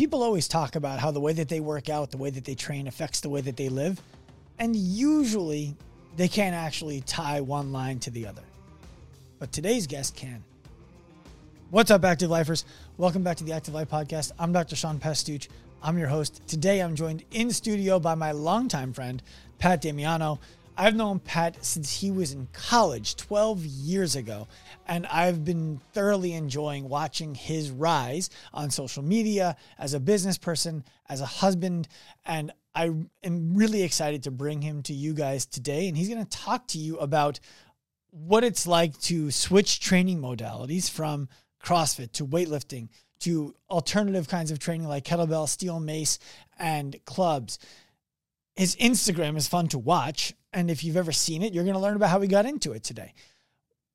people always talk about how the way that they work out, the way that they train affects the way that they live. And usually they can't actually tie one line to the other. But today's guest can. What's up, Active Lifers? Welcome back to the Active Life Podcast. I'm Dr. Sean Pastuch. I'm your host. Today I'm joined in studio by my longtime friend, Pat Damiano. I've known Pat since he was in college 12 years ago, and I've been thoroughly enjoying watching his rise on social media as a business person, as a husband, and I am really excited to bring him to you guys today. And he's going to talk to you about what it's like to switch training modalities from CrossFit to weightlifting to alternative kinds of training like kettlebell, steel mace, and clubs. His Instagram is fun to watch. And if you've ever seen it, you're going to learn about how we got into it today.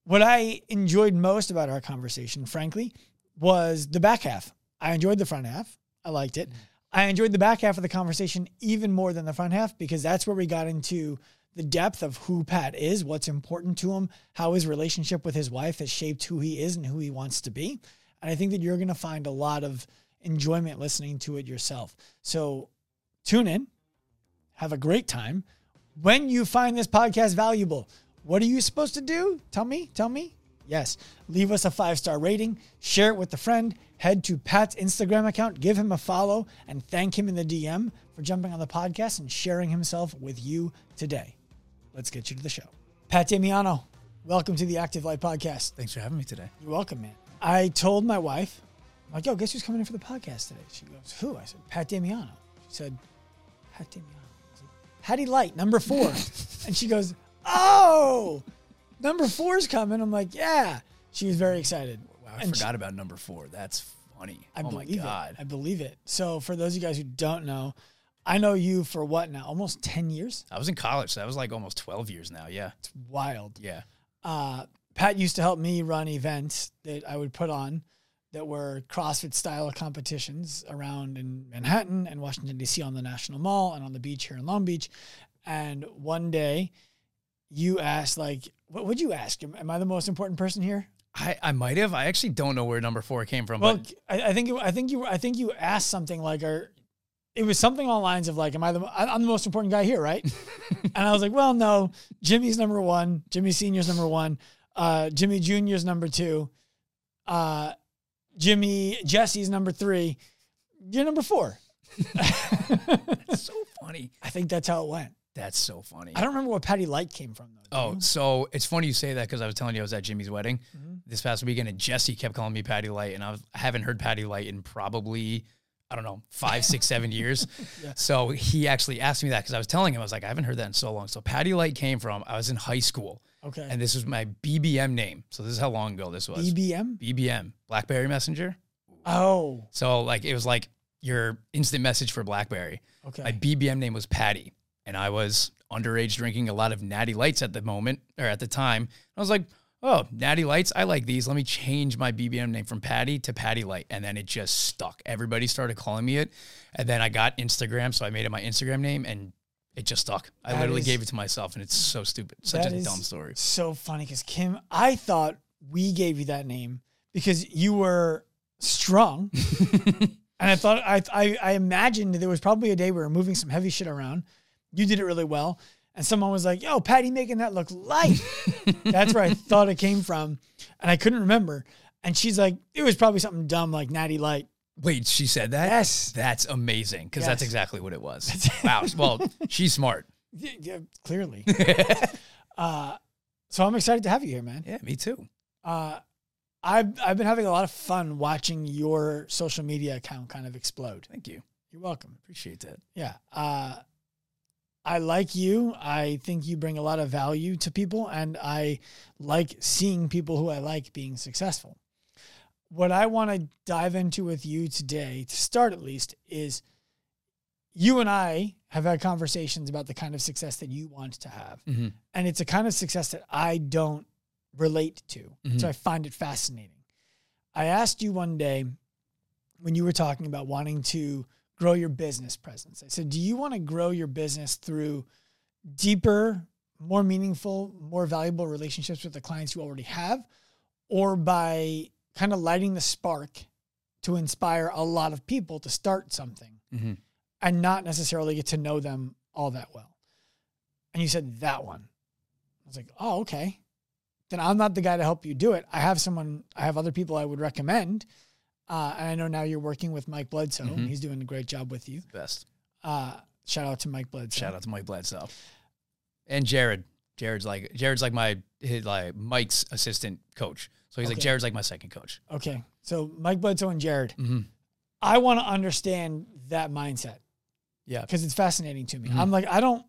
What I enjoyed most about our conversation, frankly, was the back half. I enjoyed the front half. I liked it. Mm. I enjoyed the back half of the conversation even more than the front half because that's where we got into the depth of who Pat is, what's important to him, how his relationship with his wife has shaped who he is and who he wants to be. And I think that you're going to find a lot of enjoyment listening to it yourself. So tune in, have a great time. When you find this podcast valuable, what are you supposed to do? Tell me, tell me. Yes, leave us a five star rating, share it with a friend, head to Pat's Instagram account, give him a follow, and thank him in the DM for jumping on the podcast and sharing himself with you today. Let's get you to the show. Pat Damiano, welcome to the Active Life Podcast. Thanks for having me today. You're welcome, man. I told my wife, I'm like, yo, guess who's coming in for the podcast today? She goes, who? I said, Pat Damiano. She said, Pat Damiano. Patty Light, number four. and she goes, oh, number four's coming. I'm like, yeah. She was very excited. Wow, I And forgot about number four. That's funny. I oh my believe god. it. I believe it. So for those of you guys who don't know, I know you for what now? Almost 10 years? I was in college, so that was like almost twelve years now. Yeah. It's wild. Yeah. Uh, Pat used to help me run events that I would put on that were CrossFit style competitions around in Manhattan and Washington, D.C. on the National Mall and on the beach here in Long Beach. And one day you asked, like, what would you ask? Am, am I the most important person here? I, I might have. I actually don't know where number four came from, Well, but I, I think you, I think you, I think you asked something like, "Are it was something on lines of like, "Am I the? I'm the most important guy here, right?" and I was like, "Well, no. Jimmy's number one. Jimmy Senior's number one. Uh, Jimmy Junior's number two. Uh, Jimmy Jesse's number three. You're number four. that's so funny. I think that's how it went. That's so funny. I don't remember what Patty Light came from though. Oh, you? so it's funny you say that because I was telling you I was at Jimmy's wedding Mhm. this past weekend, and Jesse kept calling me Patty Light, and I, was, I haven't heard Patty Light in probably I don't know five, six, seven years. Yeah. So he actually asked me that because I was telling him I was like I haven't heard that in so long. So Patty Light came from I was in high school, okay. and this was my BBM name. So this is how long ago this was. BBM. BBM, BlackBerry Messenger. Oh, So like it was like your instant message for BlackBerry. okay. My BBM name was Patty, and I was underage drinking a lot of Natty Lights at the moment or at the time. I was like, oh, Natty Lights, I like these. Let me change my BBM name from Patty to Patty Light, and then it just stuck. Everybody started calling me it, and then I got Instagram, so I made it my Instagram name, and it just stuck. I That literally is- gave it to myself, and it's so stupid. Such a dumb story. So funny because Kim, I thought we gave you that name because you were strong, and I thought I, I I imagined there was probably a day we were moving some heavy shit around. You did it really well, and someone was like, "Yo, Patty, making that look light." That's where I thought it came from, and I couldn't remember. And she's like, "It was probably something dumb like Natty Light." Wait, she said that? Yes. That's amazing because that's exactly what it was. wow. Well, she's smart. Yeah, yeah, clearly. uh, so I'm excited to have you here, man. Yeah, me too. uh, I've I've been having a lot of fun watching your social media account kind of explode. Thank you. You're welcome. Appreciate that. Yeah. Uh, I like you. I think you bring a lot of value to people, and I like seeing people who I like being successful. What I want to dive into with you today, to start at least, is you and I have had conversations about the kind of success that you want to have. Mm-hmm. And it's a kind of success that I don't relate to. Mhm. So I find it fascinating. I asked you one day when you were talking about wanting to grow your business presence. I said, Do you want to grow your business through deeper, more meaningful, more valuable relationships with the clients you already have, or by kind of lighting the spark to inspire a lot of people to start something Mhm. and not necessarily get to know them all that well. And you said that one. I was like, oh, okay. Then I'm not the guy to help you do it. I have someone, I have other people I would recommend. Uh, and I know now you're working with Mike Bledsoe. Mhm. He's doing a great job with you. Best. Uh, shout out to Mike Bledsoe. Shout out to Mike Bledsoe. And Jared. Jared's like Jared's like my his, like Mike's assistant coach. So he's like Jared's like my second coach. Okay. So Mike Bledsoe and Jared. hmm I want to understand that mindset Yeah. because it's fascinating to me. Mhm. I'm like, I don't,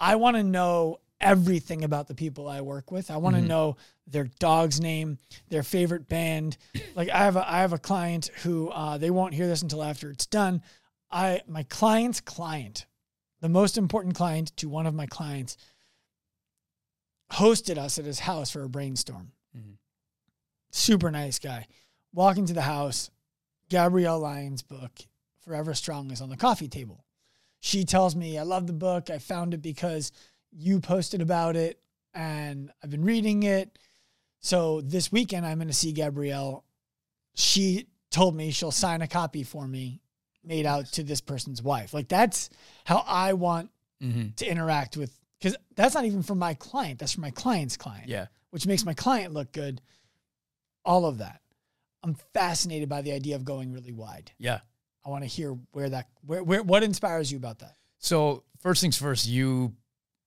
I want to know everything about the people I work with. I want to Mhm. know their dog's name, their favorite band. Like I have a, I have a client who uh, they won't hear this until after it's done. I my client's client, the most important client to one of my clients, hosted us at his house for a brainstorm. Mhm. Super nice guy. Walk into the house, Gabrielle Lyon's book, Forever Strong, is on the coffee table. She tells me, I love the book. I found it because you posted about it and I've been reading it. So this weekend, I'm going to see Gabrielle. She told me she'll sign a copy for me made out to this person's wife. Like that's how I want hmm to interact with, because that's not even for my client, that's for my client's client Yeah. which makes my client look good. All of that. I'm fascinated by the idea of going really wide. Yeah. I want to hear where that where, where what inspires you about that. So first things first, you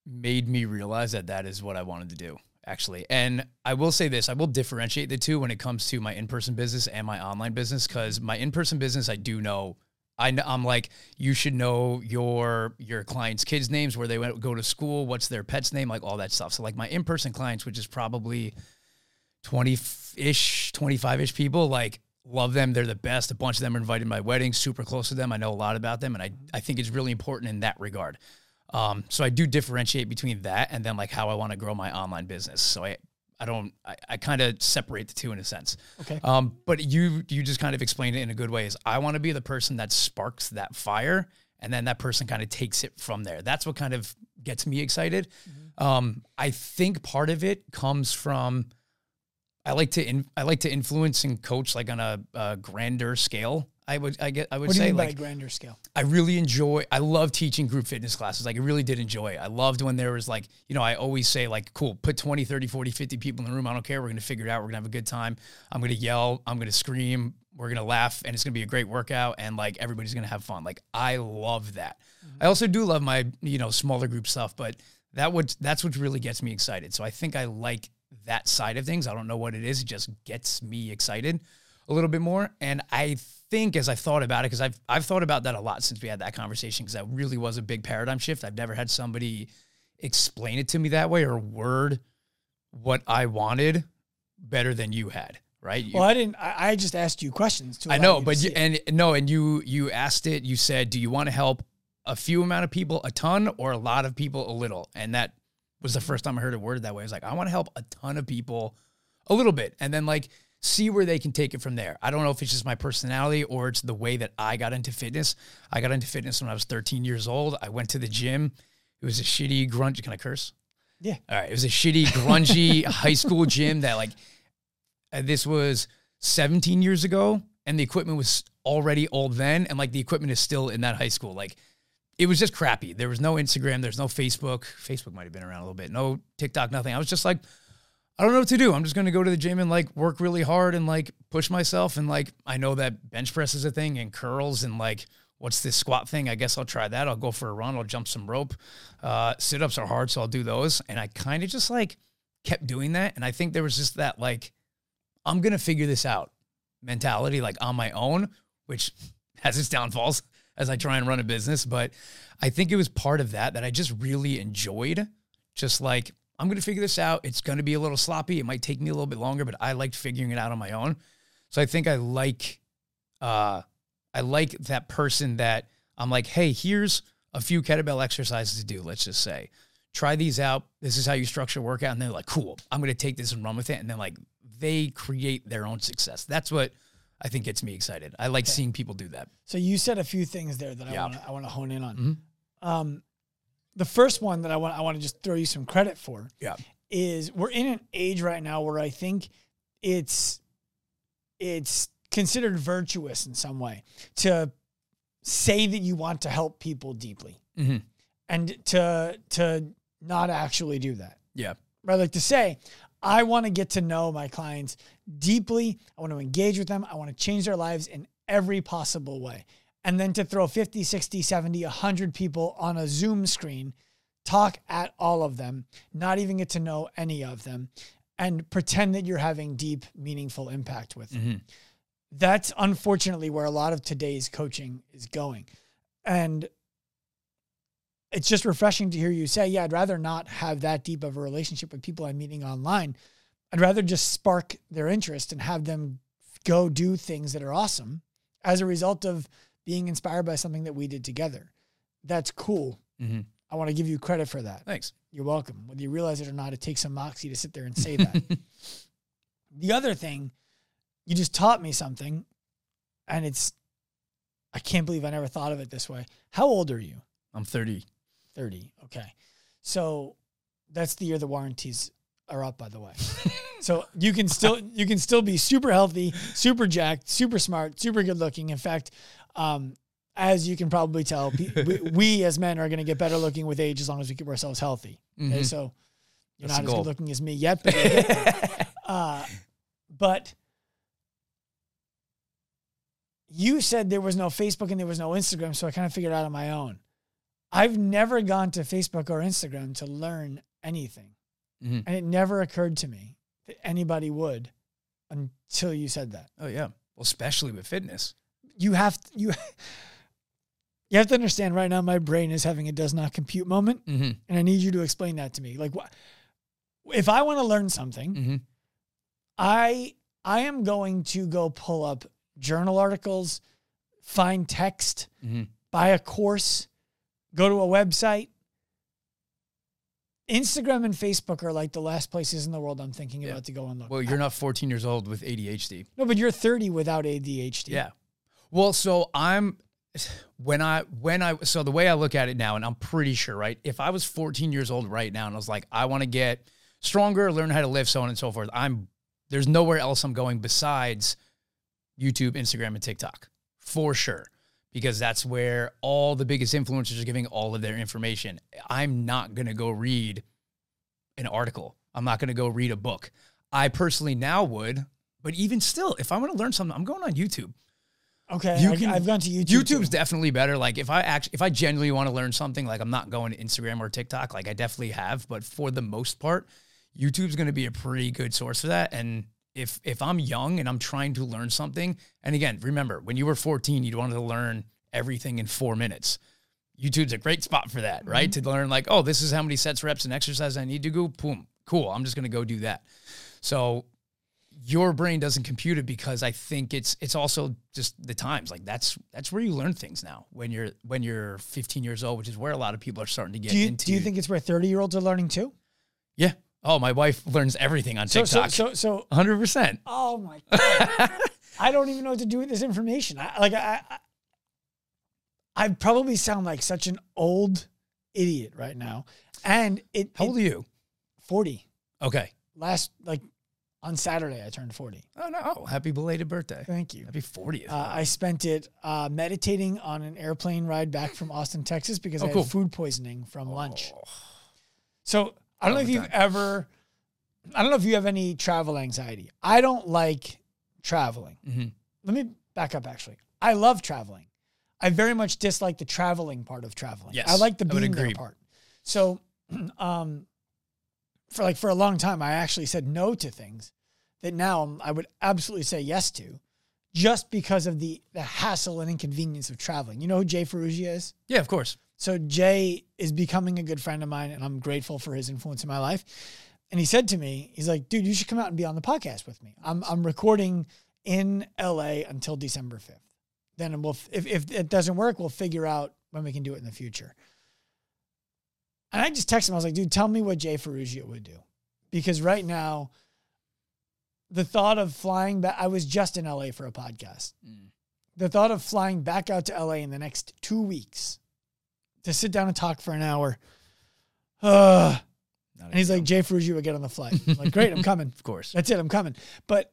made me realize that that is what I wanted to do actually. And I will say this, I will differentiate the two when it comes to my in-person business and my online business mm-hmm. cuz my in-person business I do know I I'm like you should know your your clients' kids' names, where they went go to school, what's their pet's name, like all that stuff. So like my in-person clients, which is probably 20-ish, 25-ish people, like love them. They're the best. A bunch of them are invited to my wedding, super close to them. I know a lot about them. And I, mm-hmm. I think it's really important in that regard. Um, so I do differentiate between that and then like how I want to grow my online business. So I, I don't, I, I kind of separate the two in a sense. Okay. Um, but you, you just kind of explained it in a good way is I want to be the person that sparks that fire and then that person kind of takes it from there. That's what kind of gets me excited. Um, I think part of it comes from, I like to in, I like to influence and coach like on a, a grander scale. I would I get I would What say like grander scale? I really enjoy I love teaching group fitness classes. Like I really did enjoy it. I loved when there was like, you know, I always say like, cool, put 20, 30, 40, 50 people in the room. I don't care. We're going to figure it out. We're going to have a good time. I'm going to yell, I'm going to scream, we're going to laugh and it's going to be a great workout and like everybody's going to have fun. Like I love that. Mm-hmm. I also do love my, you know, smaller group stuff, but that would that's what really gets me excited. So I think I like that side of things. I don't know what it is. It just gets me excited a little bit more. And I think as I thought about it, because I've I've thought about that a lot since we had that conversation, because that really was a big paradigm shift. I've never had somebody explain it to me that way or word what I wanted better than you had. Right? You- Well, I didn't. I, I just asked you questions. To I know, but you, and no, and you you asked it. You said, "Do you want to help a few amount of people, a ton, or a lot of people, a little?" And that was the first time I heard it worded that way. I was like, "I want to help a ton of people, a little bit, and then like see where they can take it from there." I don't know if it's just my personality or it's the way that I got into fitness. I got into fitness when I was 13 years old. I went to the gym. It was a shitty grunge. Can I curse? Yeah. All right. It was a shitty, grungy high school gym that like uh, this was 17 years ago and the equipment was already old then and like the equipment is still in that high school like it was just crappy there was no instagram there's no facebook facebook might have been around a little bit no tiktok nothing i was just like i don't know what to do. I'm just going to go to the gym and like work really hard and like push myself. And like i know that bench press is a thing and curls and like what's this squat thing? I guess i'll try that. I'll go for a run. I'll jump some rope. Uh, sit-ups are hard so i'll do those. And i kind of just like kept doing that. And i think there was just that like I'm gonna figure this out mentality, like on my own, which has its downfalls as I try and run a business. But I think it was part of that that I just really enjoyed. Just like, I'm gonna figure this out. It's gonna be a little sloppy. It might take me a little bit longer, but I liked figuring it out on my own. So I think I like uh I like that person that I'm like, hey, here's a few kettlebell exercises to do, let's just say. Try these out. This is how you structure a workout. And they're like, cool, I'm going to take this and run with it. And then, like, they create their own success. That's what I think gets me excited. I like seeing people do that. So you said a few things there that I Yeah. want to I want to hone in on. Mhm. Um, the first one that I want I want to just throw you some credit for Yeah. is we're in an age right now where I think it's it's considered virtuous in some way to say that you want to help people deeply hmm and to to not actually do that. Yeah. Right? Like to say, I want to get to know my clients deeply. I want to engage with them. I want to change their lives in every possible way. And then to throw 50, 60, 70, 100 people on a Zoom screen, talk at all of them, not even get to know any of them, and pretend that you're having deep, meaningful impact with them. hmm That's unfortunately where a lot of today's coaching is going. And it's just refreshing to hear you say, yeah, I'd rather not have that deep of a relationship with people I'm meeting online. I'd rather just spark their interest and have them go do things that are awesome as a result of being inspired by something that we did together. That's cool. hmm I want to give you credit for that. Thanks. You're welcome. Whether you realize it or not, it takes some moxie to sit there and say that. the other thing, you just taught me something, and it's, I can't believe I never thought of it this way. How old are you? I'm 30. 30. Okay. So that's the year the warranties are up, by the way. so you can still you can still be super healthy, super jacked, super smart, super good looking. In fact, um, as you can probably tell, we, we as men are going to get better looking with age as long as we keep ourselves healthy. Okay, Mhm. so you're That's not as good looking as me yet, but, you'll get there. uh, but you said there was no Facebook and there was no Instagram, so I kind of figured it out on my own. I've never gone to Facebook or Instagram to learn anything, Mhm. and it never occurred to me that anybody would until you said that. Oh yeah. Well, especially with fitness. You have to, you. You have to understand right now my brain is having a does not compute moment hmm and I need you to explain that to me. Like what if I want to learn something, hmm I I am going to go pull up journal articles, find text, hmm buy a course, go to a website. Instagram and Facebook are like the last places in the world I'm thinking Yeah. about to go and look. Well, you're not 14 years old with ADHD. no, but you're 30 without ADHD. Yeah. Well, so I'm when I when I so the way I look at it now, and I'm pretty sure, right? If I was 14 years old right now and I was like, I want to get stronger, learn how to live, so on and so forth, I'm there's nowhere else I'm going besides YouTube, Instagram, and TikTok for sure. Because that's where all the biggest influencers are giving all of their information. I'm not gonna go read an article. I'm not gonna go read a book. I personally now would, but even still, if I want to learn something, I'm going on YouTube. Okay. You I, can- have gone to YouTube. YouTube's too. definitely better. Like if I actually, if I genuinely want to learn something, like I'm not going to Instagram or TikTok. Like I definitely have, but for the most part, YouTube's going to be a pretty good source for that. And if if I'm young and I'm trying to learn something, and again, remember when you were 14, you wanted to learn everything in four minutes. YouTube's a great spot for that, right? Mm-hmm. To learn like, oh, this is how many sets, reps, and exercise I need to go. Boom, cool. I'm just going to go do that. So your brain doesn't compute it because I think it's it's also just the times. Like that's that's where you learn things now when you're when you're 15 years old, which is where a lot of people are starting to get Do you, into. do you think it's where 30 year olds are learning too? Yeah. Oh, my wife learns everything on So, so, TikTok. so, so, 100. percent oh my God. I don't even know what to do with this information. I, like, I, I, I probably sound like such an old idiot right now. And it, How it- old are you? 40. Okay. Last, like, on Saturday, I turned 40. Oh no! Happy belated birthday. Thank you. Happy 40th. Uh, I spent it uh, meditating on an airplane ride back from Austin, Texas, because Oh, I had cool. food poisoning from lunch. Oh. So I don't know if you've time. ever, I don't know if you have any travel anxiety. I don't like traveling. Mhm. Let me back up. Actually, I love traveling. I very much dislike the traveling part of traveling. Yes, I like the being there part. So, um, for like for a long time, I actually said no to things that now I would absolutely say yes to, just because of the the hassle and inconvenience of traveling. You know who Jay Ferruggia is? Yeah, of course. So Jay is becoming a good friend of mine, and I'm grateful for his influence in my life. And he said to me, he's like, dude, you should come out and be on the podcast with me. I'm I'm recording in LA until December 5th. Then we'll if if it doesn't work, we'll figure out when we can do it in the future. And I just texted him. I was like, dude, tell me what Jay Ferruggia would do. Because right now, the thought of flying back, I was just in LA for a podcast. Mm. The thought of flying back out to LA in the next two weeks to sit down and talk for an hour. Uh, and he's like, Jay Ferruggia would get on the flight. I'm like, great, I'm coming. of course. That's it, I'm coming. But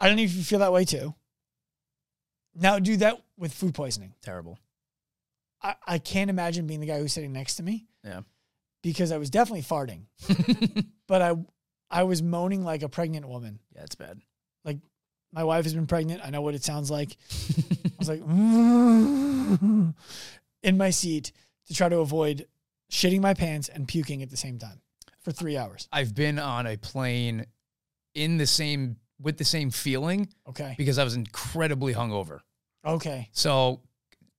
I don't know if you feel that way too. Now do that with food poisoning. Terrible. I, I can't imagine being the guy who's sitting next to me. Yeah. Because I was definitely farting, but I I was moaning like a pregnant woman. Yeah, it's bad. Like my wife has been pregnant. I know what it sounds like. I was like in my seat to try to avoid shitting my pants and puking at the same time for three hours. I've been on a plane in the same with the same feeling Okay. because I was incredibly hungover. Okay. So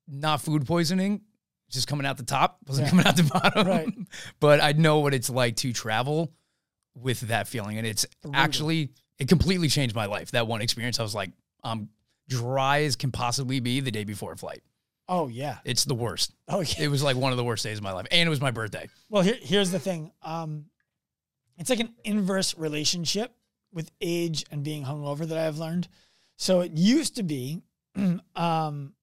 not food poisoning, just coming out the top, wasn't Yeah. coming out the bottom. Right. But I know what it's like to travel with that feeling. And it's Brutal. actually it completely changed my life. That one experience, I was like, I'm dry as can possibly be the day before a flight. Oh yeah. It's the worst. Oh yeah. It was like one of the worst days of my life. And it was my birthday. Well, here, here's the thing. Um, it's like an inverse relationship with age and being hungover that I've learned. So it used to be, um,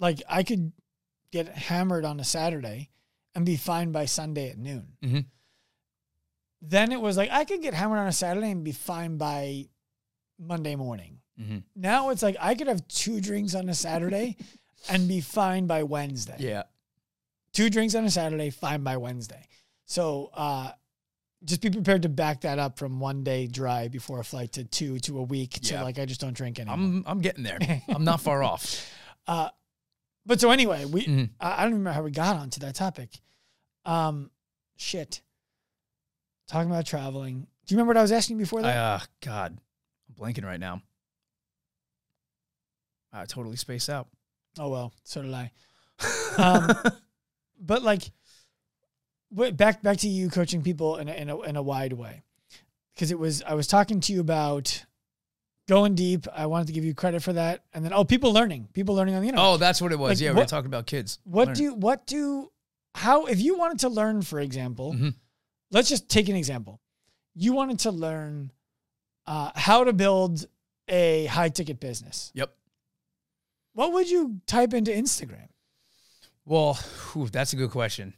like I could get hammered on a Saturday and be fine by Sunday at noon. Mhm. Then it was like I could get hammered on a Saturday and be fine by Monday morning. Mhm. Now it's like I could have two drinks on a Saturday and be fine by Wednesday Yeah. two drinks on a Saturday, fine by Wednesday. So uh, just be prepared to back that up from one day dry before a flight to two to a week to like I just don't drink anymore. I'm I'm getting there. I'm not far off. uh, but so anyway, we Mhm. I, I don't remember how we got onto that topic. Um, shit. Talking about traveling. Do you remember what I was asking you before that? uh, God, I'm blanking right now. I totally spaced out. oh well, so did I. Um, but like back back to you coaching people in a, in a in a wide way because it was I was talking to you about going deep. I wanted to give you credit for that, and then oh, people learning, people learning on the internet. oh, that's what it was. Like, yeah, we were talking about kids. what Learning. do what do how if you wanted to learn, for example, Mhm. let's just take an example. You wanted to learn uh, how to build a high ticket business. Yep. What would you type into Instagram? Well, whew, that's a good question.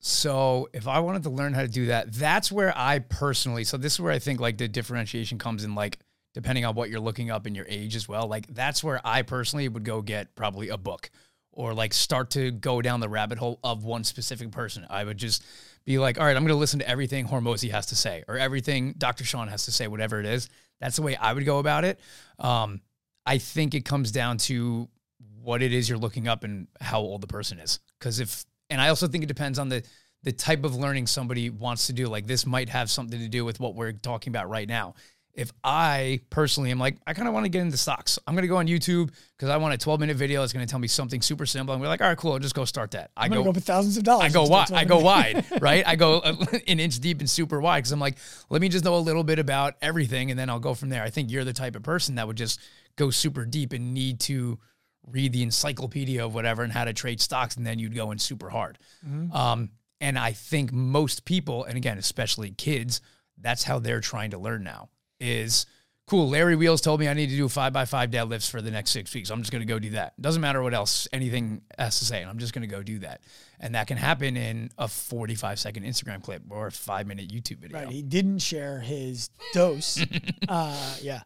So, if I wanted to learn how to do that, that's where I personally, so this is where I think like the differentiation comes in, like, depending on what you're looking up in your age as well. Like, that's where I personally would go get probably a book or like start to go down the rabbit hole of one specific person. I would just be like, all right, I'm going to listen to everything Hormozi has to say or everything Dr. Sean has to say, whatever it is. That's the way I would go about it. Um, I think it comes down to what it is you're looking up and how old the person is. Because if, and I also think it depends on the the type of learning somebody wants to do. Like this might have something to do with what we're talking about right now. If I personally am like, I kind of want to get into stocks, I'm gonna go on YouTube because I want a 12 minute video that's gonna tell me something super simple. I'm gonna be like, all right, cool, I'll just go start that. I go, go for thousands of dollars. I go wide. I go wide, right? I go an inch deep and super wide because I'm like, let me just know a little bit about everything, and then I'll go from there. I think you're the type of person that would just go super deep and need to read the encyclopedia of whatever and how to trade stocks, and then you'd go in super hard. Um, and I think most people, and again, especially kids, that's how they're trying to learn now. Is cool. Larry Wheels told me I need to do five by five deadlifts for the next six weeks. I'm just going to go do that. Doesn't matter what else anything has to say. I'm just going to go do that. And that can happen in a 45 second Instagram clip or a five minute YouTube video. Right. He didn't share his dose. uh, yeah.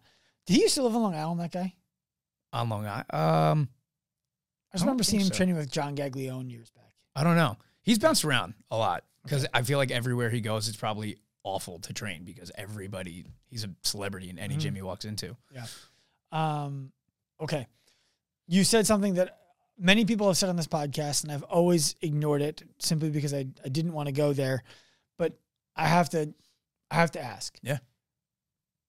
Did he used to live in Long Island, that guy? On Long Island. Um, I just I remember seeing him so. training with John Gaglione years back. I don't know. He's bounced around a lot because I feel like everywhere he goes, it's probably awful to train because everybody, he's a celebrity in any Mhm. gym he walks into. Yeah. Um, okay. You said something that many people have said on this podcast, and I've always ignored it simply because I, I didn't want to go there. But I have to I have to ask. Yeah.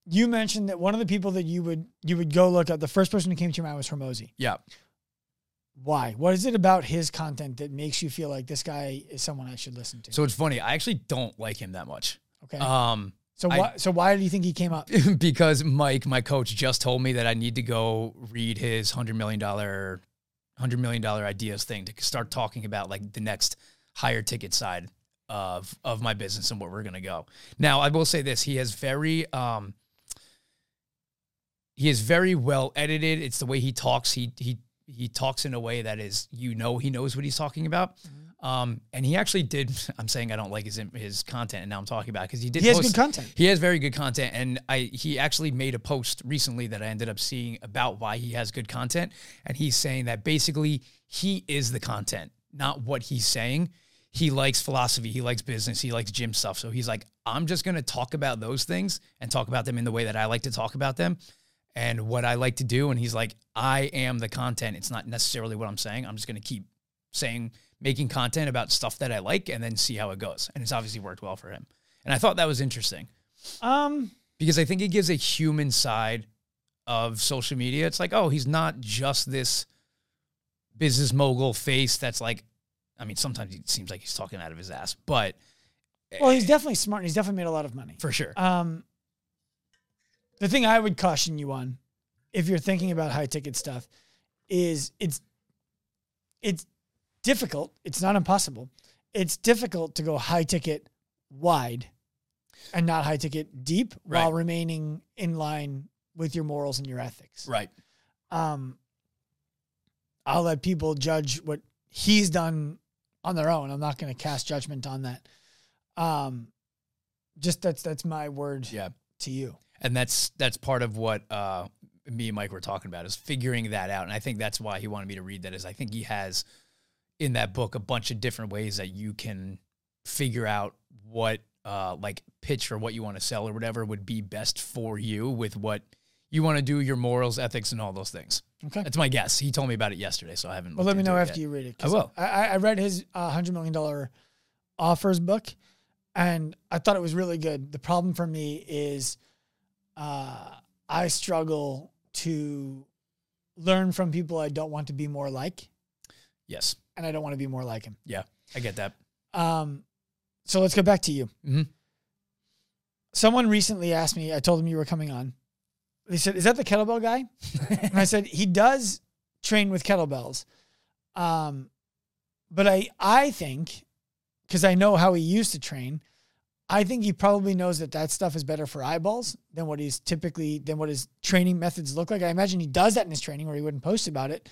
You mentioned that one of the people that you would you would go look up, the first person who came to your mind was Hormozi. Yeah. Why? What is it about his content that makes you feel like this guy is someone I should listen to? So it's funny. I actually don't like him that much. Okay. Um, so I- why so why do you think he came up? because Mike, my coach, just told me that I need to go read his hundred million dollar, hundred million dollar ideas thing to start talking about like the next higher ticket side of of my business and where we're gonna go. Now, I will say this: he has very, um, he is very well edited. It's the way he talks. He he he talks in a way that is you know he knows what he's talking about. Um, and he actually did. I'm saying I don't like his his content, and now I'm talking about because he did. He has post- good content. He has very good content, and I he actually made a post recently that I ended up seeing about why he has good content, and he's saying that basically he is the content, not what he's saying. He likes philosophy, he likes business, he likes gym stuff. So he's like, I'm just gonna talk about those things and talk about them in the way that I like to talk about them and what I like to do. And he's like, I am the content. It's not necessarily what I'm saying. I'm just gonna keep saying making content about stuff that I like and then see how it goes. And it's obviously worked well for him. And I thought that was interesting Um, because I think it gives a human side of social media. It's like, oh, he's not just this business mogul face that's like, I mean, sometimes it seems like he's talking out of his ass, but well, he's definitely smart. and He's definitely made a lot of money. for sure. Um, the thing I would caution you on, if you're thinking about high ticket stuff, is it's it's difficult. It's not impossible. It's difficult to go high ticket wide and not high ticket deep while remaining in line with your morals and your ethics. Right. Um, I'll let people judge what he's done on their own. I'm not going to cast judgment on that. Um, just that's that's my word Yeah. to you. And that's that's part of what uh, me and Mike were talking about is figuring that out. And I think that's why he wanted me to read that is I think he has in that book a bunch of different ways that you can figure out what uh, like pitch or what you want to sell or whatever would be best for you with what you want to do, your morals, ethics, and all those things. Okay. That's my guess. He told me about it yesterday, so I haven't. Well, let me know after yet. you read it. I will. I, I read his uh, hundred million dollar offers book, and I thought it was really good. The problem for me is, uh, I struggle to learn from people I don't want to be more like, Yes. And I don't want to be more like him. Yeah. I get that. Um, so let's go back to you. Mhm. Someone recently asked me. I told them you were coming on. They said, "Is that the kettlebell guy?" and I said, "He does train with kettlebells." Um, but I I think because I know how he used to train, I think he probably knows that that stuff is better for eyeballs than what he's typically than what his training methods look like. I imagine he does that in his training, or he wouldn't post about it.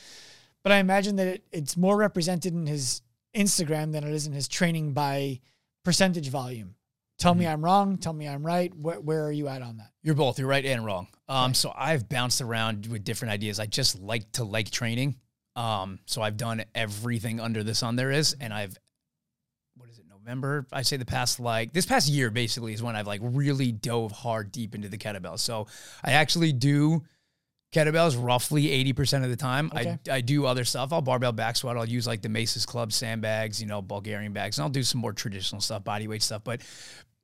But I imagine that it, it's more represented in his Instagram than it is in his training by percentage volume. Tell me I'm wrong. Tell me I'm right. Where, where are you at on that? You're both. You're right and wrong. Um, so I've bounced around with different ideas. I just like to like training. Um, so I've done everything under the sun there is, and I've what is it, November? I say the past like this past year basically is when I've like really dove hard deep into the kettlebell. So I actually do kettlebells roughly 80% of the time. Okay. I, I do other stuff. I'll barbell back squat. I'll use like the Maces Club sandbags, you know, Bulgarian bags, and I'll do some more traditional stuff, body weight stuff. But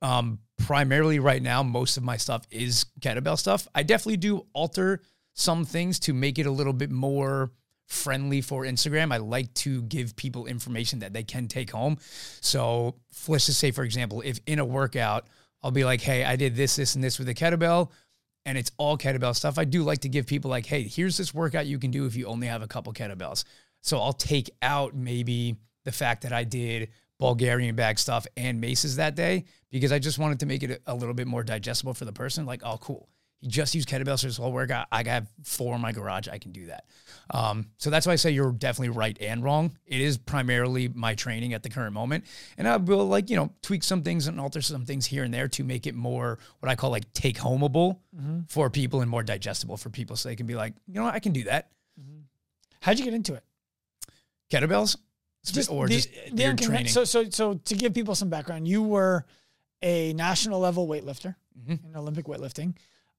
um, primarily right now, most of my stuff is kettlebell stuff. I definitely do alter some things to make it a little bit more friendly for Instagram. I like to give people information that they can take home. So let's just say, for example, if in a workout, I'll be like, hey, I did this, this, and this with a kettlebell, and it's all kettlebell stuff. I do like to give people like, hey, here's this workout you can do if you only have a couple kettlebells. So I'll take out maybe the fact that I did Bulgarian bag stuff and maces that day because I just wanted to make it a, little bit more digestible for the person. Like, oh, cool. Just use kettlebells for his whole workout. I have four in my garage. I can do that. Um, so that's why I say you're definitely right and wrong. It is primarily my training at the current moment. And I will like, you know, tweak some things and alter some things here and there to make it more what I call like take homeable for people and more digestible for people. So they can be like, you know, what? I can do that. How'd you get into it? Kettlebells or the- just the your training. So, so, so to give people some background, you were a national level weightlifter Mhm. in Olympic weightlifting.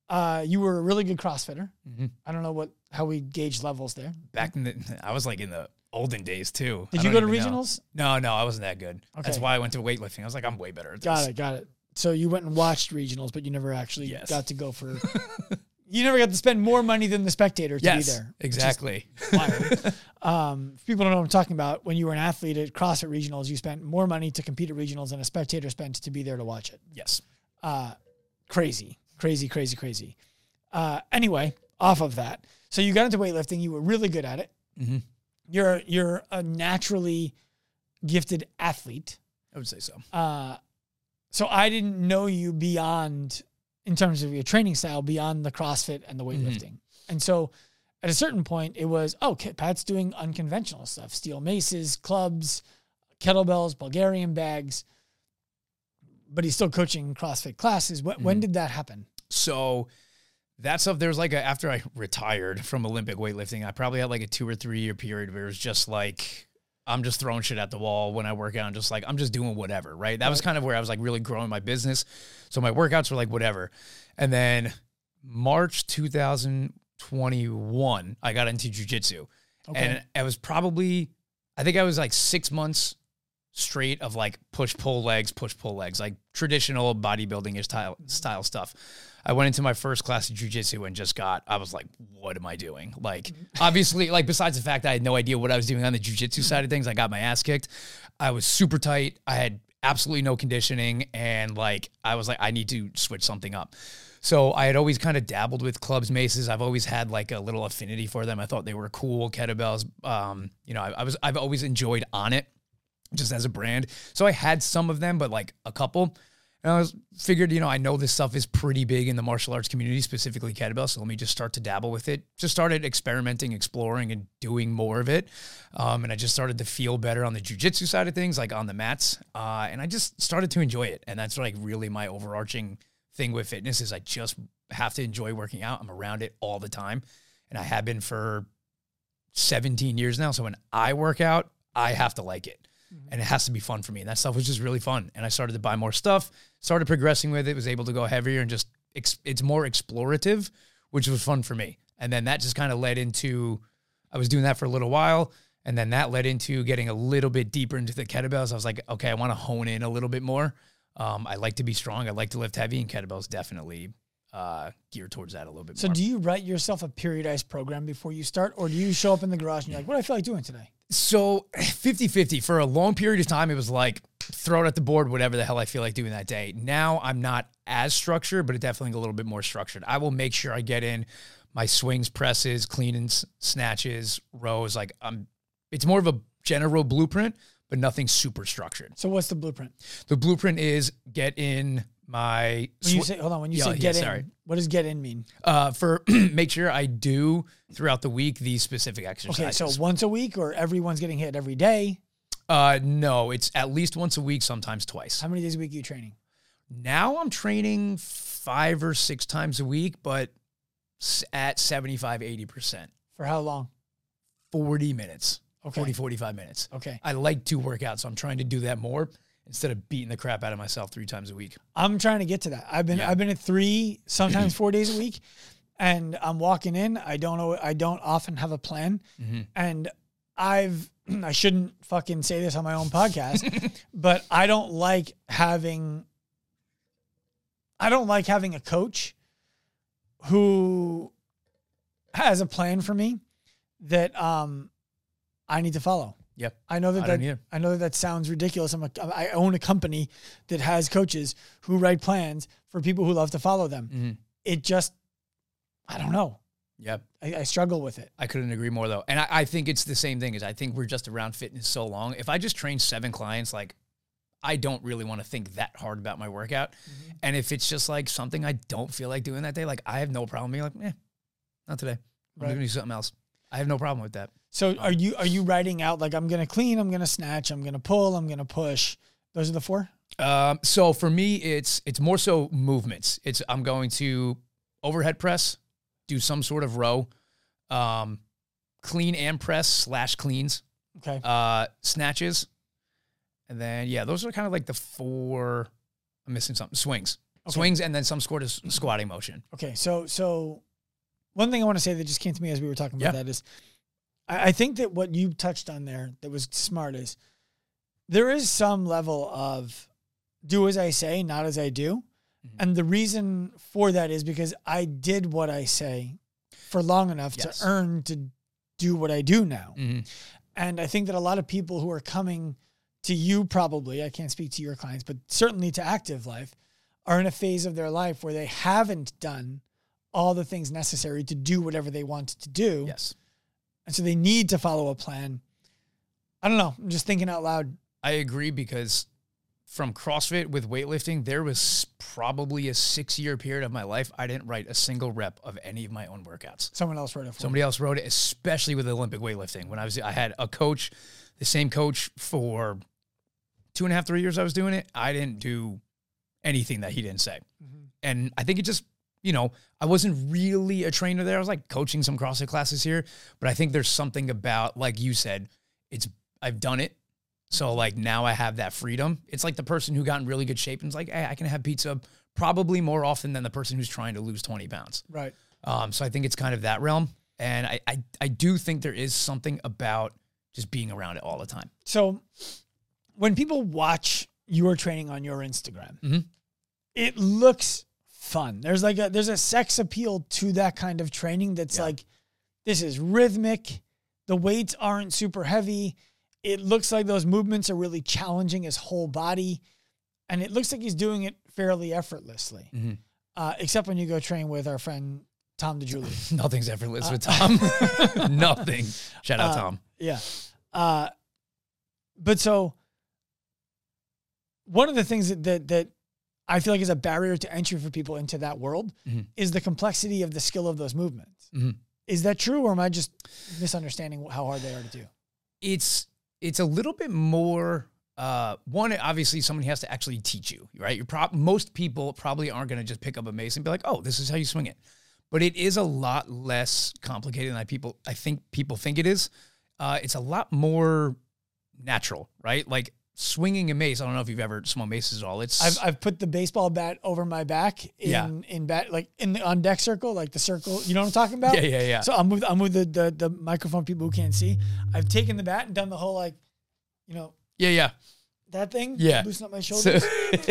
Uh, you were a really good CrossFitter. Mhm. I don't know what how we gauge levels there. Back in the, I was like in the olden days too. Did I you go to even know. regionals? No, no, I wasn't that good. That's why I went to weightlifting. I was like, I'm way better at this. Got it, got it. So you went and watched regionals, but you never actually Yes. got to go for. you never got to spend more money than the spectator to Yes, be there. exactly. um, if people don't know what I'm talking about, when you were an athlete at CrossFit regionals, you spent more money to compete at regionals than a spectator spent to be there to watch it. yes. uh, crazy, crazy, crazy, crazy. Uh, anyway, off of that, so you got into weightlifting. You were really good at it. Mhm. You're you're a naturally gifted athlete. I would say so. Uh, so I didn't know you beyond, in terms of your training style, beyond the CrossFit and the weightlifting. And so, at a certain point, it was oh, Pat's doing unconventional stuff: steel maces, clubs, kettlebells, Bulgarian bags, but he's still coaching CrossFit classes. When, when mm-hmm. did that happen? So that stuff, there's like a, after I retired from Olympic weightlifting, I probably had like a two or three year period where it was just like, I'm just throwing shit at the wall when I work out and just like, I'm just doing whatever, right? That was kind of where I was like really growing my business. So my workouts were like whatever. And then March 2021, I got into jujitsu. Okay. And it was probably, I think I was like six months straight of like push pull legs, push pull legs, like traditional bodybuilding style style stuff. I went into my first class of jujitsu and just got, I was like, what am I doing? Like, obviously, like, besides the fact I had no idea what I was doing on the jujitsu side of things, I got my ass kicked. I was super tight. I had absolutely no conditioning. And like, I was like, I need to switch something up. So I had always kind of dabbled with clubs, maces. I've always had like a little affinity for them. I thought they were cool kettlebells. Um, you know, I, I was I've always enjoyed Onnit just as a brand. So I had some of them, but like a couple. And I was figured, you know, I know this stuff is pretty big in the martial arts community, specifically kettlebell. So let me just start to dabble with it. Just started experimenting, exploring, and doing more of it. Um, and I just started to feel better on the jujitsu side of things, like on the mats. Uh, and I just started to enjoy it. And that's like really my overarching thing with fitness is I just have to enjoy working out. I'm around it all the time, and I have been for 17 years now. So when I work out, I have to like it and it has to be fun for me. And that stuff was just really fun. And I started to buy more stuff, started progressing with it, was able to go heavier and just ex- it's more explorative, which was fun for me. And then that just kind of led into I was doing that for a little while. And then that led into getting a little bit deeper into the kettlebells. I was like, okay, I want to hone in a little bit more. Um, I like to be strong. I like to lift heavy, and kettlebells definitely uh, geared towards that a little bit So more. do you write yourself a periodized program before you start, or do you show up in the garage and you're like, what do I feel like doing today? So 50 50 for a long period of time, it was like throw it at the board, whatever the hell I feel like doing that day. Now I'm not as structured, but it definitely a little bit more structured. I will make sure I get in my swings, presses, clean and snatches, rows. Like I'm, it's more of a general blueprint, but nothing super structured. So what's the blueprint? The blueprint is get in my When you sw- say hold on, when you Yeah, say yeah, get in, sorry. what does get in mean? uh, for make sure I do throughout the week these specific exercises. Okay, so once a week, or everyone's getting hit every day. uh, no, it's at least once a week, sometimes twice. How many days a week are you training? Now I'm training five or six times a week, but at 75, 80%, For how long? 40 minutes, Okay. 40, 45 minutes. Okay. I like to work out, so I'm trying to do that more instead of beating the crap out of myself three times a week. I'm trying to get to that. I've been Yeah. I've been at three, sometimes four days a week, and I'm walking in. I don't know. I don't often have a plan, Mm-hmm. and I've I shouldn't fucking say this on my own podcast, but I don't like having. I don't like having a coach who has a plan for me that um I need to follow. Yep. I know that I that. I know that that sounds ridiculous. I'm a, I own a company that has coaches who write plans for people who love to follow them. Mm-hmm. It just, I don't know. Yep. I, I struggle with it. I couldn't agree more though. And I, I think it's the same thing as I think we're just around fitness so long. If I just train seven clients, like I don't really want to think that hard about my workout. And if it's just like something I don't feel like doing that day, like I have no problem being like, eh, not today. I'm Right. gonna do something else. I have no problem with that. So are you are you writing out like I'm gonna clean, I'm gonna snatch, I'm gonna pull, I'm gonna push? Those are the four. Um, so for me, it's it's more so movements. It's I'm going to overhead press, do some sort of row, um, clean and press slash cleans, Okay. uh, snatches, and then yeah, those are kind of like the four. I'm missing something. Swings, Okay. swings, and then some sort of squatting motion. Okay, so so one thing I want to say that just came to me as we were talking about Yeah. that is, I, I think that what you touched on there that was smart is there is some level of do as I say, not as I do, Mhm. and the reason for that is because I did what I say for long enough Yes. to earn to do what I do now. Mhm. And I think that a lot of people who are coming to you, probably, I can't speak to your clients, but certainly to active life, are in a phase of their life where they haven't done all the things necessary to do whatever they want to do. Yes, And so they need to follow a plan. I don't know. I'm just thinking out loud. I agree because from CrossFit with weightlifting, there was probably a six year period of my life I didn't write a single rep of any of my own workouts. Someone else wrote it for me. Somebody else wrote it, especially with Olympic weightlifting. When I was, I had a coach, the same coach for two and a half, three years I was doing it, I didn't do anything that he didn't say. Mm-hmm. And I think it just, you know, I wasn't really a trainer there. I was like coaching some CrossFit classes here, but I think there's something about, like you said, it's, I've done it. So like now I have that freedom. It's like the person who got in really good shape and is like, hey, I can have pizza probably more often than the person who's trying to lose 20 pounds. Right. Um, so I think it's kind of that realm. And I, I, I do think there is something about just being around it all the time. So when people watch your training on your Instagram, Mhm. it looks fun. There's like a there's a sex appeal to that kind of training that's Yeah. like this is rhythmic. The weights aren't super heavy. It looks like those movements are really challenging his whole body. And it looks like he's doing it fairly effortlessly. Mhm. Uh, except when you go train with our friend Tom DeJulie. Nothing's effortless with Tom. Nothing. Shout out Uh, Tom. Yeah. Uh, but so one of the things that, that that I feel like is a barrier to entry for people into that world Mhm. is the complexity of the skill of those movements. Mhm. Is that true, or am I just misunderstanding how hard they are to do? It's it's a little bit more. Uh, one, obviously, someone has to actually teach you, right? You're prob- most people probably aren't going to just pick up a mace and be like, "Oh, this is how you swing it." But it is a lot less complicated than I people I think people think it is. Uh, it's a lot more natural, right? Like swinging a mace. I don't know if you've ever swung maces at all. It's I've I've put the baseball bat over my back in Yeah. in bat like in the on deck circle, like the circle. You know what I'm talking about? yeah, yeah, yeah. So I'm with I'm with the, the the microphone people who can't see. I've taken the bat and done the whole like, you know, yeah, yeah. that thing. Yeah. Loosen up my So- shoulders.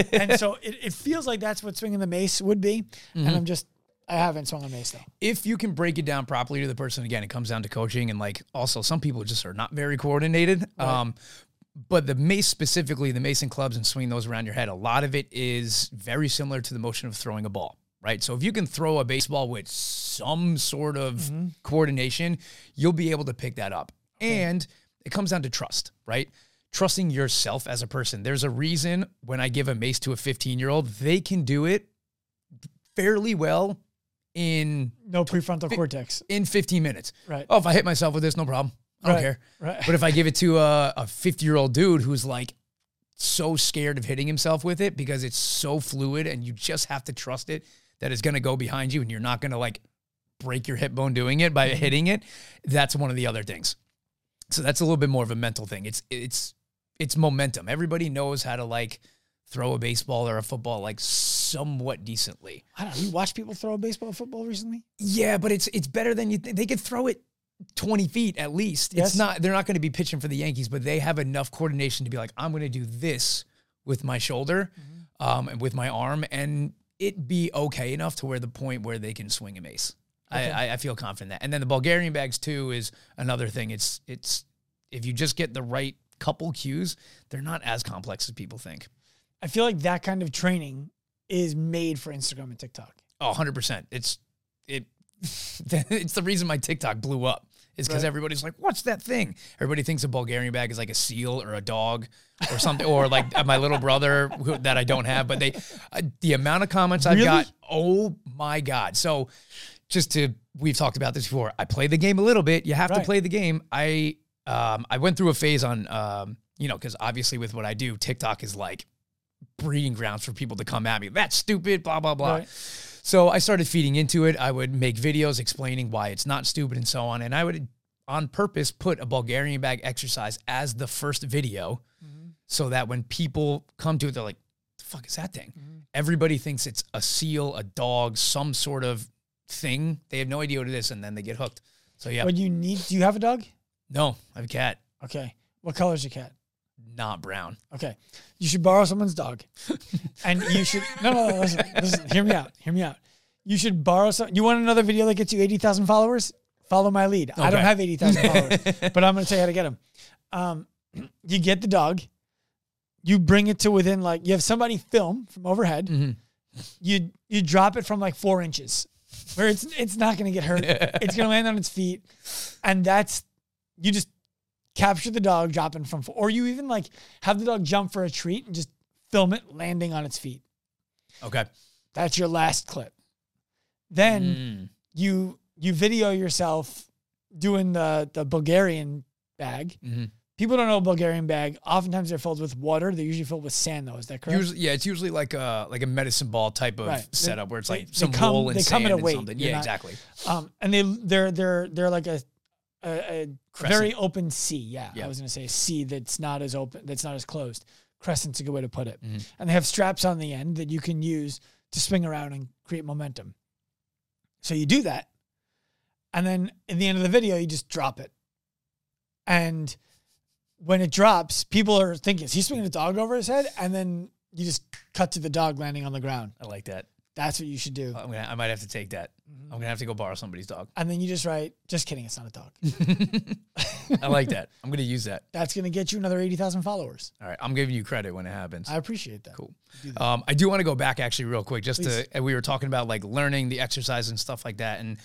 and so it, it feels like that's what swinging the mace would be. Mm-hmm. And I'm just, I haven't swung a mace though. if you can break it down properly to the person, again, it comes down to coaching and like also some people just are not very coordinated. Um, but the mace specifically, the mason clubs and swinging those around your head, a lot of it is very similar to the motion of throwing a ball, right? So if you can throw a baseball with some sort of mm-hmm. coordination, you'll be able to pick that up. And it comes down to trust, right? Trusting yourself as a person. There's a reason when I give a mace to a 15 year old, they can do it fairly well in No prefrontal cortex. in 15 minutes. Right. Oh, if I hit myself with this, no problem. I don't Right, care. right. But if I give it to a, a 50 year old dude who's like so scared of hitting himself with it because it's so fluid and you just have to trust it that it's going to go behind you and you're not going to like break your hip bone doing it Mm-hmm. by hitting it, that's one of the other things. So that's a little bit more of a mental thing. It's it's it's momentum. Everybody knows how to like throw a baseball or a football like somewhat decently. I don't know. You watch people throw a baseball, football recently? Yeah, but it's it's better than you think. They could throw it 20 feet at least. Yes. It's not they're not going to be pitching for the Yankees, but they have enough coordination to be like, I'm going to do this with my shoulder um, and with my arm, and it be okay enough to where the point where they can swing a mace. I, I, I feel confident in that. And then the Bulgarian bags too is another thing. It's it's if you just get the right couple cues, they're not as complex as people think. I feel like that kind of training is made for Instagram and TikTok. Oh, 100%. It's it it's the reason my TikTok blew up. Is because Right. everybody's like, "What's that thing?" Everybody thinks a Bulgarian bag is like a seal or a dog or something, or like my little brother who, that I don't have. But they, uh, the amount of comments I've Really? got, oh my god! So, just to we've talked about this before. I play the game a little bit. You have to play the game. I um I went through a phase on um you know because obviously with what I do, TikTok is like breeding grounds for people to come at me. That's stupid. Blah blah blah. Right. So I started feeding into it. I would make videos explaining why it's not stupid and so on. And I would, on purpose, put a Bulgarian bag exercise as the first video mm-hmm. so that when people come to it, they're like, the fuck is that thing? Mm-hmm. Everybody thinks it's a seal, a dog, some sort of thing. They have no idea what it is. And then they get hooked. So yeah, But you need, do you have a dog? no, I have a cat, Okay. What color is your cat? Not brown. Okay. You should borrow someone's dog. and you should, no, no, no, listen, listen, hear me out. Hear me out. You should borrow some, you want another video that gets you 80,000 followers? Follow my lead. I don't have 80,000 followers, but I'm going to tell you how to get them. Um, you get the dog, you bring it to within like, you have somebody film from overhead. Mhm. You, you drop it from like four inches where it's, it's not going to get hurt. it's going to land on its feet. And that's, you just capture the dog dropping from, or you even like have the dog jump for a treat and just film it landing on its feet. Okay. That's your last clip. Then Mm. you you video yourself doing the the Bulgarian bag, Mhm. people don't know a Bulgarian bag. Oftentimes they're filled with water. They're usually filled with sand, though. Is that correct? Usually, yeah, it's usually like a like a medicine ball type of Right. Setup where it's they- like they some come- wool and they come sand at a and weight. something. Yeah, not- exactly. Um, and they they're they're they're like a a, a Crescent. very open C. Yeah, Yeah. I was gonna say a C that's not as open, that's not as closed. Crescent's a good way to put it. Mhm. And they have straps on the end that you can use to swing around and create momentum. So you do that, and then in the end of the video, you just drop it. And when it drops, people are thinking, "Is he swinging a dog over his head?" And then you just cut to the dog landing on the ground. I like that. That's what you should do. I'm gonna, I might have to take that. Mm-hmm. I'm gonna have to go borrow somebody's dog. And then you just write, "Just kidding, it's not a dog." I like that. I'm gonna use that. that's going to get you another 80,000 followers. All right, I'm giving you credit when it happens. I appreciate that. Cool. Do that. Um, I do want to go back actually real quick, just Please. to we were talking about like learning the exercise and stuff like that. And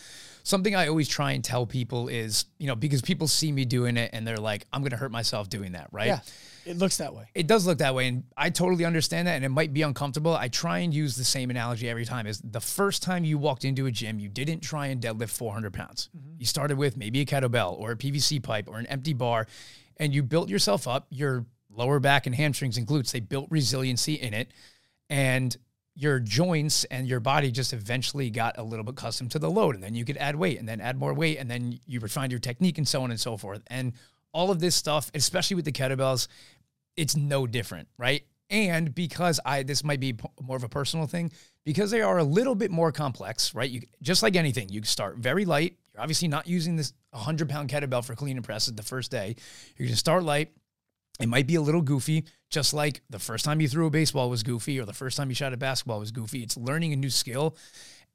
something I always try and tell people is, you know, because people see me doing it and they're like, I'm gonna hurt myself doing that, right? Yeah, it looks that way. It does look that way, and I totally understand that, and it might be uncomfortable. I try and use the same analogy every time. Is the first time you walked into a gym, you didn't try and deadlift 400 pounds. Mm-hmm. You started with maybe a kettlebell or a PVC pipe or an empty bar, and you built yourself up. Your lower back and hamstrings and glutes, they built resiliency in it, and your joints and your body just eventually got a little bit accustomed to the load, and then you could add weight, and then add more weight, and then you refined your technique, and so on and so forth. And all of this stuff, especially with the kettlebells, it's no different, right? And because I this might be more of a personal thing, because they are a little bit more complex, right? You just like anything, you start very light. You're obviously not using this 100 pound kettlebell for clean and presses the first day. You're gonna start light. It might be a little goofy, just like the first time you threw a baseball was goofy, or the first time you shot a basketball was goofy. It's learning a new skill,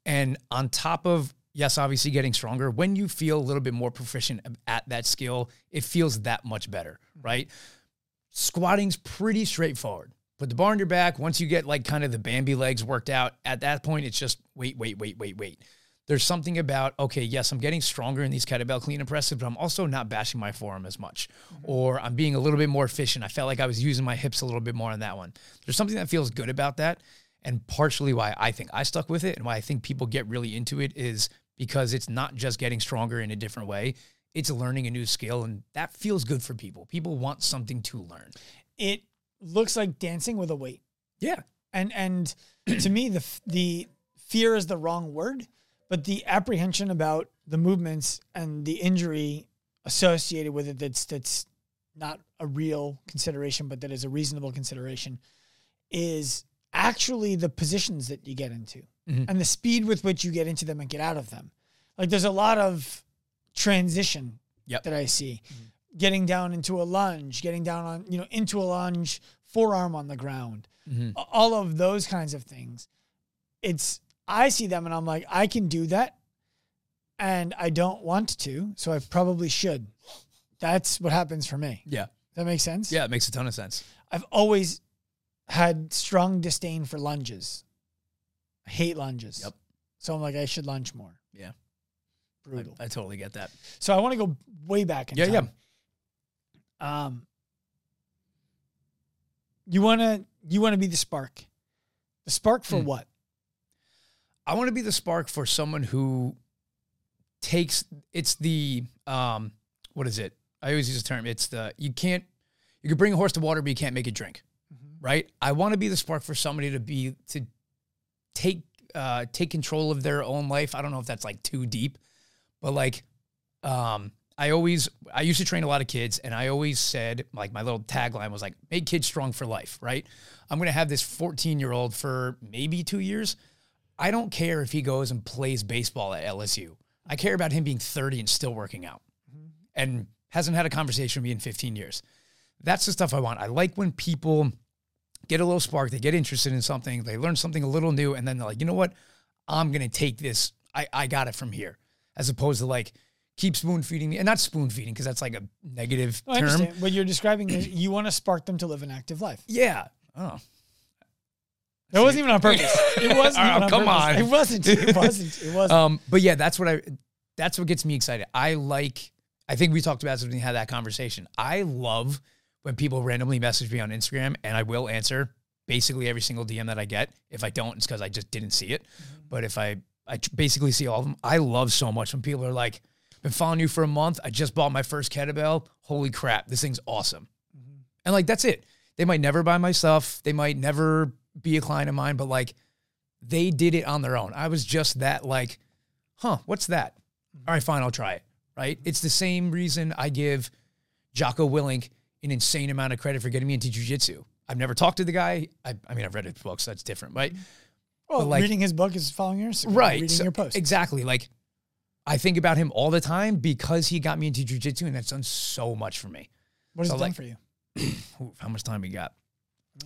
and on top of yes, obviously getting stronger, when you feel a little bit more proficient at that skill, it feels that much better, mm-hmm. right? Squatting's pretty straightforward. Put the bar on your back. Once you get like kind of the Bambi legs worked out, at that point, it's just wait, wait, wait, wait, wait. There's something about, okay, yes, I'm getting stronger in these kettlebell clean and presses, but I'm also not bashing my forearm as much. Mm-hmm. Or I'm being a little bit more efficient. I felt like I was using my hips a little bit more on that one. There's something that feels good about that. And partially why I think I stuck with it and why I think people get really into it is because it's not just getting stronger in a different way, it's learning a new skill. And that feels good for people. People want something to learn. It looks like dancing with a weight. Yeah. And and to me the the fear is the wrong word, but the apprehension about the movements and the injury associated with it that's that's not a real consideration but that is a reasonable consideration is actually the positions that you get into Mhm. and the speed with which you get into them and get out of them. Like there's a lot of transition Yep. that I see. Getting down into a lunge, getting down on, you know, into a lunge, forearm on the ground. Mhm. All of those kinds of things. It's I see them and I'm like, I can do that. And I don't want to, so I probably should. That's what happens for me. Yeah. That makes sense? Yeah. It makes a ton of sense. I've always had strong disdain for lunges. I hate lunges. Yep. So I'm like, I should lunge more. Yeah. I, Brutal. I totally get that. so I want to go way back in Yeah, time. Yeah. Um, you want to you want to be the spark. The spark for Hmm. what? I want to be the spark for someone who takes it's the um what is it? I always use the term. It's the you can't you can bring a horse to water, but you can't make it drink. Right? I want to be the spark for somebody to be to take uh take control of their own life. I don't know if that's like too deep, but like um I always I used to train a lot of kids and I always said like my little tagline was like make kids strong for life, right? I'm going to have this 14-year-old for maybe 2 years. I don't care if he goes and plays baseball at LSU. I care about him being 30 and still working out and hasn't had a conversation with me in 15 years. That's the stuff I want. I like when people get a little spark, they get interested in something, they learn something a little new, and then they're like, you know what? I'm to take this. I, I got it from here. As opposed to like, keep spoon feeding me. And not spoon feeding, because that's like a negative I term. What you're describing is you want to spark them to live an active life. Yeah. Oh. That wasn't even on purpose. It wasn't Oh, on come purpose. on. It wasn't. It wasn't. It wasn't. Um, but yeah, that's what I that's what gets me excited. I like I think we talked about this when we had that conversation. I love when people randomly message me on Instagram and I will answer basically every single DM that I get. If I don't, it's because I just didn't see it. Mm-hmm. But if I I basically see all of them, I love so much when people are like, Been following you for a month. I just bought my first kettlebell. Holy crap, this thing's awesome. Mm-hmm. And like that's it. They might never buy my stuff. They might never be a client of mine, but like they did it on their own. I was just that like, huh, what's that? Mm-hmm. All right, fine, I'll try it. Right? It's the same reason I give Jocko Willink an insane amount of credit for getting me into jujitsu. I've never talked to the guy. I, I mean, I've read his books. So that's different, right? Well, But, like- reading his book is following your Instagram, right. Reading so- your post. Exactly. Like I think about him all the time because he got me into jujitsu and that's done so much for me. what has so, it done like- for you? How much time we got?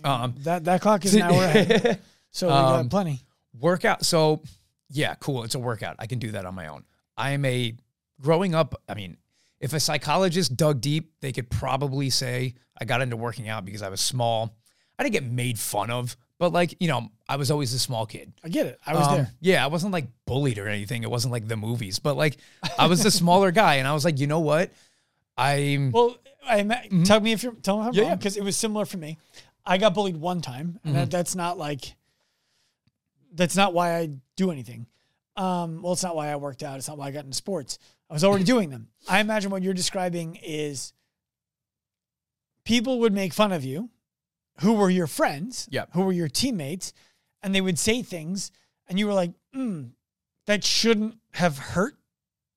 Um, That that clock is an hour ahead, so we Um, got plenty. workout. So yeah, cool. It's a workout. I can do that on my own. I am a growing up. I mean, if a psychologist dug deep, they could probably say I got into working out because I was small. I didn't get made fun of, but like you know, I was always a small kid. I get it. I was Um, there. Yeah, I wasn't like bullied or anything. It wasn't like the movies, but like I was the smaller guy, and I was like, you know what? I'm Well, I ima- tell me if you're tell me I'm Mm-hmm. Yeah, wrong yeah. because it was similar for me. I got bullied one time, and Mm-hmm. that, that's not like that's not why I do anything. Um, well, it's not why I worked out. It's not why I got into sports. I was already doing them. I imagine what you're describing is people would make fun of you, who were your friends, Yep. who were your teammates, and they would say things, and you were like, mm, "That shouldn't have hurt,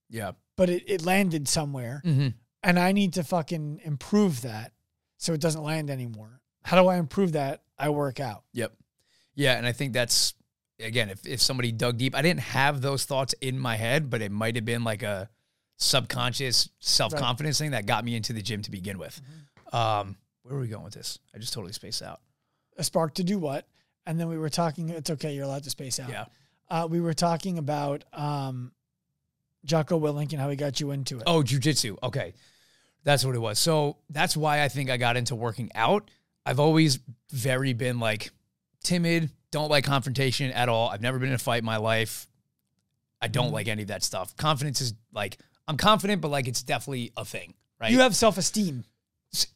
yeah. but it, it landed somewhere." hmm and I need to fucking improve that so it doesn't land anymore. How do I improve that? I work out. Yep. Yeah, and I think that's again, if if somebody dug deep, I didn't have those thoughts in my head, but it might have been like a subconscious self confidence thing that got me into the gym to begin with. Um, where are we going with this? I just totally spaced out. A spark to do what? And then we were talking. It's okay. You're allowed to space out. Yeah. Uh, we were talking about um, Jocko Willink and how he got you into it. Oh, jujitsu. Okay. That's what it was. So that's why I think I got into working out. I've always very been like timid, don't like confrontation at all. I've never been in a fight in my life. I don't mm. like any of that stuff. Confidence is like, I'm confident, but like it's definitely a thing, right? You have self esteem.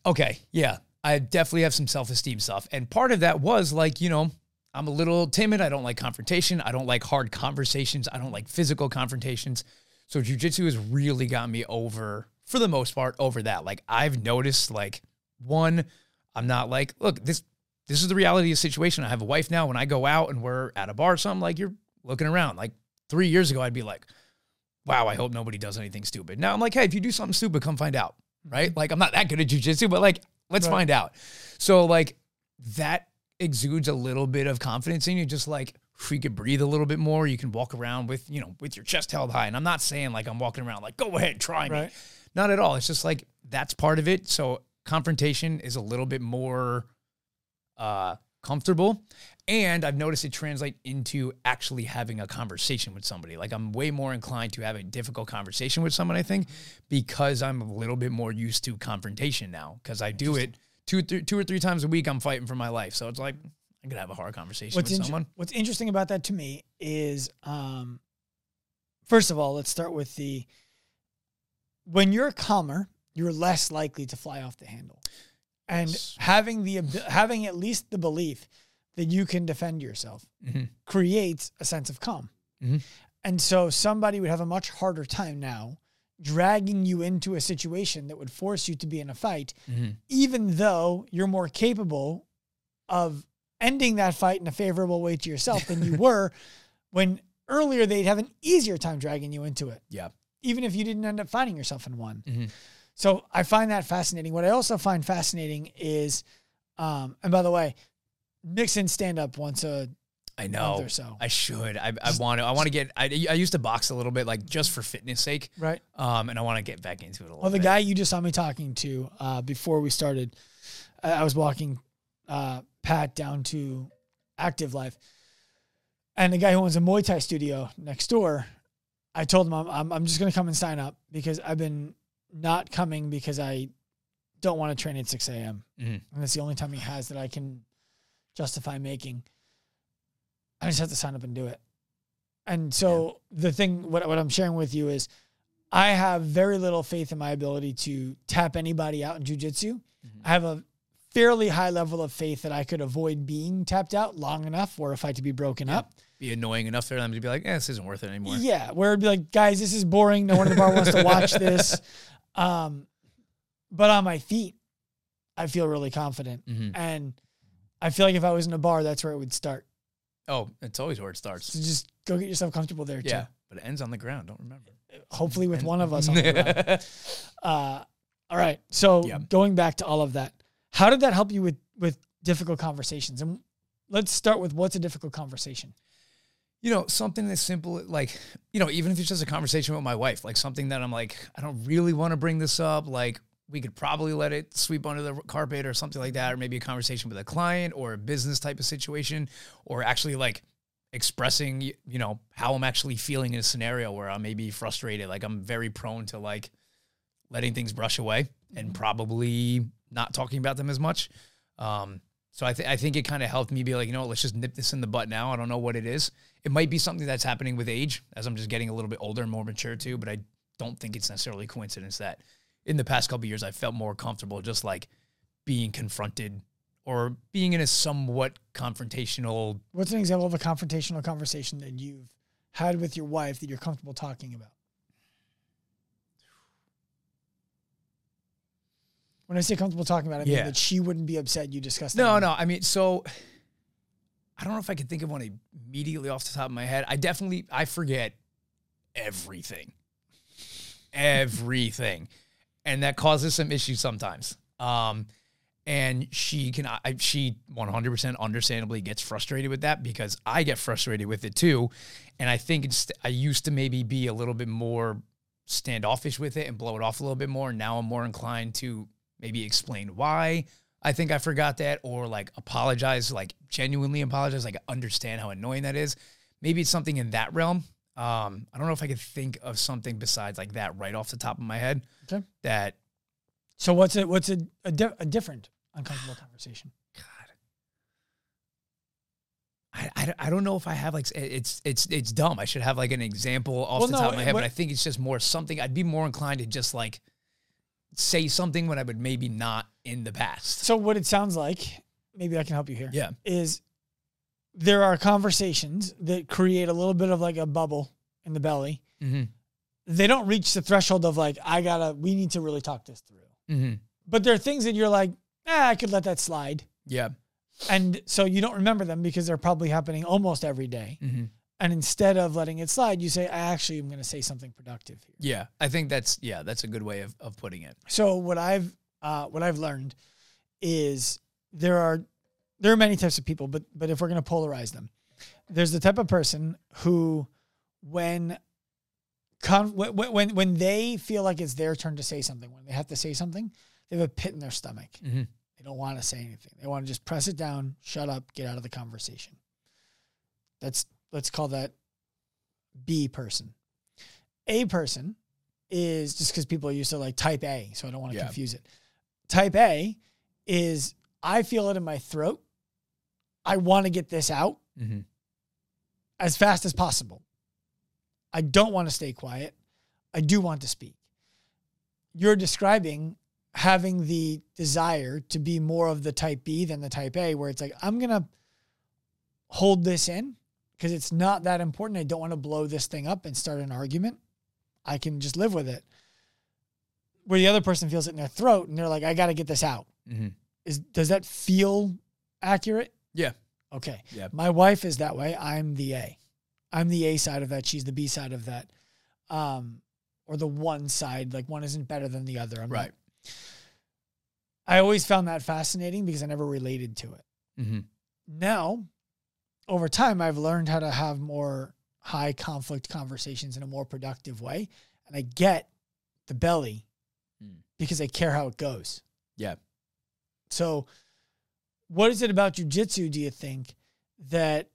Okay, yeah, I definitely have some self esteem stuff, and part of that was like you know I'm a little timid. I don't like confrontation. I don't like hard conversations. I don't like physical confrontations. So jujitsu has really got me over, for the most part, over that. Like I've noticed, like one, I'm not like, look, this this is the reality of the situation. I have a wife now. When I go out and we're at a bar or something, like you're looking around. Like three years ago, I'd be like, wow, I hope nobody does anything stupid. Now I'm like, hey, if you do something stupid, come find out. Mm-hmm. Right? Like I'm not that good at jujitsu, but like, let's Right. find out. So like that exudes a little bit of confidence in you. Just like if you could breathe a little bit more, you can walk around with, you know, with your chest held high. And I'm not saying like I'm walking around like, go ahead, try me. Right. Not at all. It's just like that's part of it. So confrontation is a little bit more uh comfortable. And I've noticed it translate into actually having a conversation with somebody. Like I'm way more inclined to have a difficult conversation with someone, I think, because I'm a little bit more used to confrontation now. Because I do it two, th- two or three times a week. I'm fighting for my life, so it's like I could have a hard conversation What's, with someone. what's interesting about that to me is, um, first of all, let's start with the when you're calmer, you're less likely to fly off the handle, and Yes. having the having at least the belief that you can defend yourself Mhm. creates a sense of calm. Mhm. And so somebody would have a much harder time now dragging you into a situation that would force you to be in a fight, Mhm. even though you're more capable of ending that fight in a favorable way to yourself than you were when earlier they'd have an easier time dragging you into it, Yeah. even if you didn't end up finding yourself in one. So I find that fascinating. What I also find fascinating is, um, and by the way, mix in stand up once a I month know. or so. I should. I, I want to. I want to get. I, I used to box a little bit, like just for fitness sake. right? Um, and I want to get back into it a little Well, the bit. guy you just saw me talking to uh, before we started, I I was walking uh, Pat down to Active Life, and the guy who owns a Muay Thai studio next door, I told him I'm I'm, I'm just gonna come and sign up because I've been not coming because I don't want to train at 6 a.m. Mhm. and that's the only time he has that I can justify making. I just have to sign up and do it. And so the thing, what, what I'm sharing with you is, I have very little faith in my ability to tap anybody out in jujitsu. I have a fairly high level of faith that I could avoid being tapped out long enough for a fight to be broken up. be annoying enough for them to be like, eh, this isn't worth it anymore. Yeah, where it'd be like, guys, this is boring. No one in the bar wants to watch this. Um, but on my feet, I feel really confident. Mhm. And I feel like if I was in a bar, that's where it would start. Oh, it's always where it starts. So just go get yourself comfortable there Yeah, too. but it ends on the ground. Don't remember. Hopefully with one of us on the ground. Uh, all right. So going back to all of that, how did that help you with with difficult conversations? And let's start with what's a difficult conversation. You know, something as simple like, you know, even if it's just a conversation with my wife, like something that I'm like, I don't really want to bring this up. Like, we could probably let it sweep under the carpet or something like that, or maybe a conversation with a client or a business type of situation, or actually like expressing, you know, how I'm actually feeling in a scenario where I may be frustrated. Like, I'm very prone to like letting things brush away and probably not talking about them as much. Um, so I, th- I think it kind of helped me be like, you know, let's just nip this in the butt now. I don't know what it is. It might be something that's happening with age as I'm just getting a little bit older and more mature too, but I don't think it's necessarily coincidence that in the past couple years I felt more comfortable just like being confronted or being in a somewhat confrontational What's an example of a confrontational conversation that you've had with your wife that you're comfortable talking about? When I say comfortable talking about, it, I mean Yeah. that she wouldn't be upset you discussed. No, it. no. I mean, so I don't know if I could think of one immediately off the top of my head. I definitely I forget everything, everything, and that causes some issues sometimes. Um, and she can I, she 100% understandably gets frustrated with that because I get frustrated with it too, and I think it's I used to maybe be a little bit more standoffish with it and blow it off a little bit more. Now I'm more inclined to maybe explain why I think I forgot that or like apologize, like genuinely apologize, like understand how annoying that is. Maybe it's something in that realm. Um, I don't know if I could think of something besides like that right off the top of my head Okay. that So what's a what's a a, di- a different uncomfortable conversation? I, I, I don't know if I have like it's it's it's dumb. I should have like an example off Well, the no, top of my head, what- but I think it's just more something. I'd be more inclined to just like say something when I would maybe not in the past. So what it sounds like, maybe I can help you here. Yeah. Is there are conversations that create a little bit of like a bubble in the belly. Mm-hmm. They don't reach the threshold of like I gotta. We need to really talk this through. Mm-hmm. But there are things that you're like, ah, I could let that slide. Yeah. And so you don't remember them because they're probably happening almost every day. Mm-hmm. And instead of letting it slide, you say, I actually am going to say something productive here. Yeah. I think that's yeah, that's a good way of, of putting it. So what I've uh, what I've learned is there are there are many types of people, but but if we're going to polarize them, there's the type of person who when con- when when when they feel like it's their turn to say something, when they have to say something, they have a pit in their stomach. Mm-hmm. They don't want to say anything. They want to just press it down, shut up, get out of the conversation. That's let's call that B person. A person is just because people are used to like type A, so I don't want to Yeah. confuse it. Type A is I feel it in my throat. I want to get this out Mm-hmm. as fast as possible. I don't want to stay quiet. I do want to speak. You're describing having the desire to be more of the type B than the type A, where it's like, I'm going to hold this in because it's not that important. I don't want to blow this thing up and start an argument. I can just live with it. Where the other person feels it in their throat and they're like, I got to get this out. Mm-hmm. Is does that feel accurate? Yeah. Okay. Yeah. My wife is that way. I'm the A. I'm the A side of that. She's the B side of that. Um, or the one side, like one isn't better than the other. I'm Right. I always found that fascinating because I never related to it. Mm-hmm. Now, over time, I've learned how to have more high conflict conversations in a more productive way. And I get the belly Mm. because I care how it goes. Yeah. So, what is it about jujitsu, do you think, that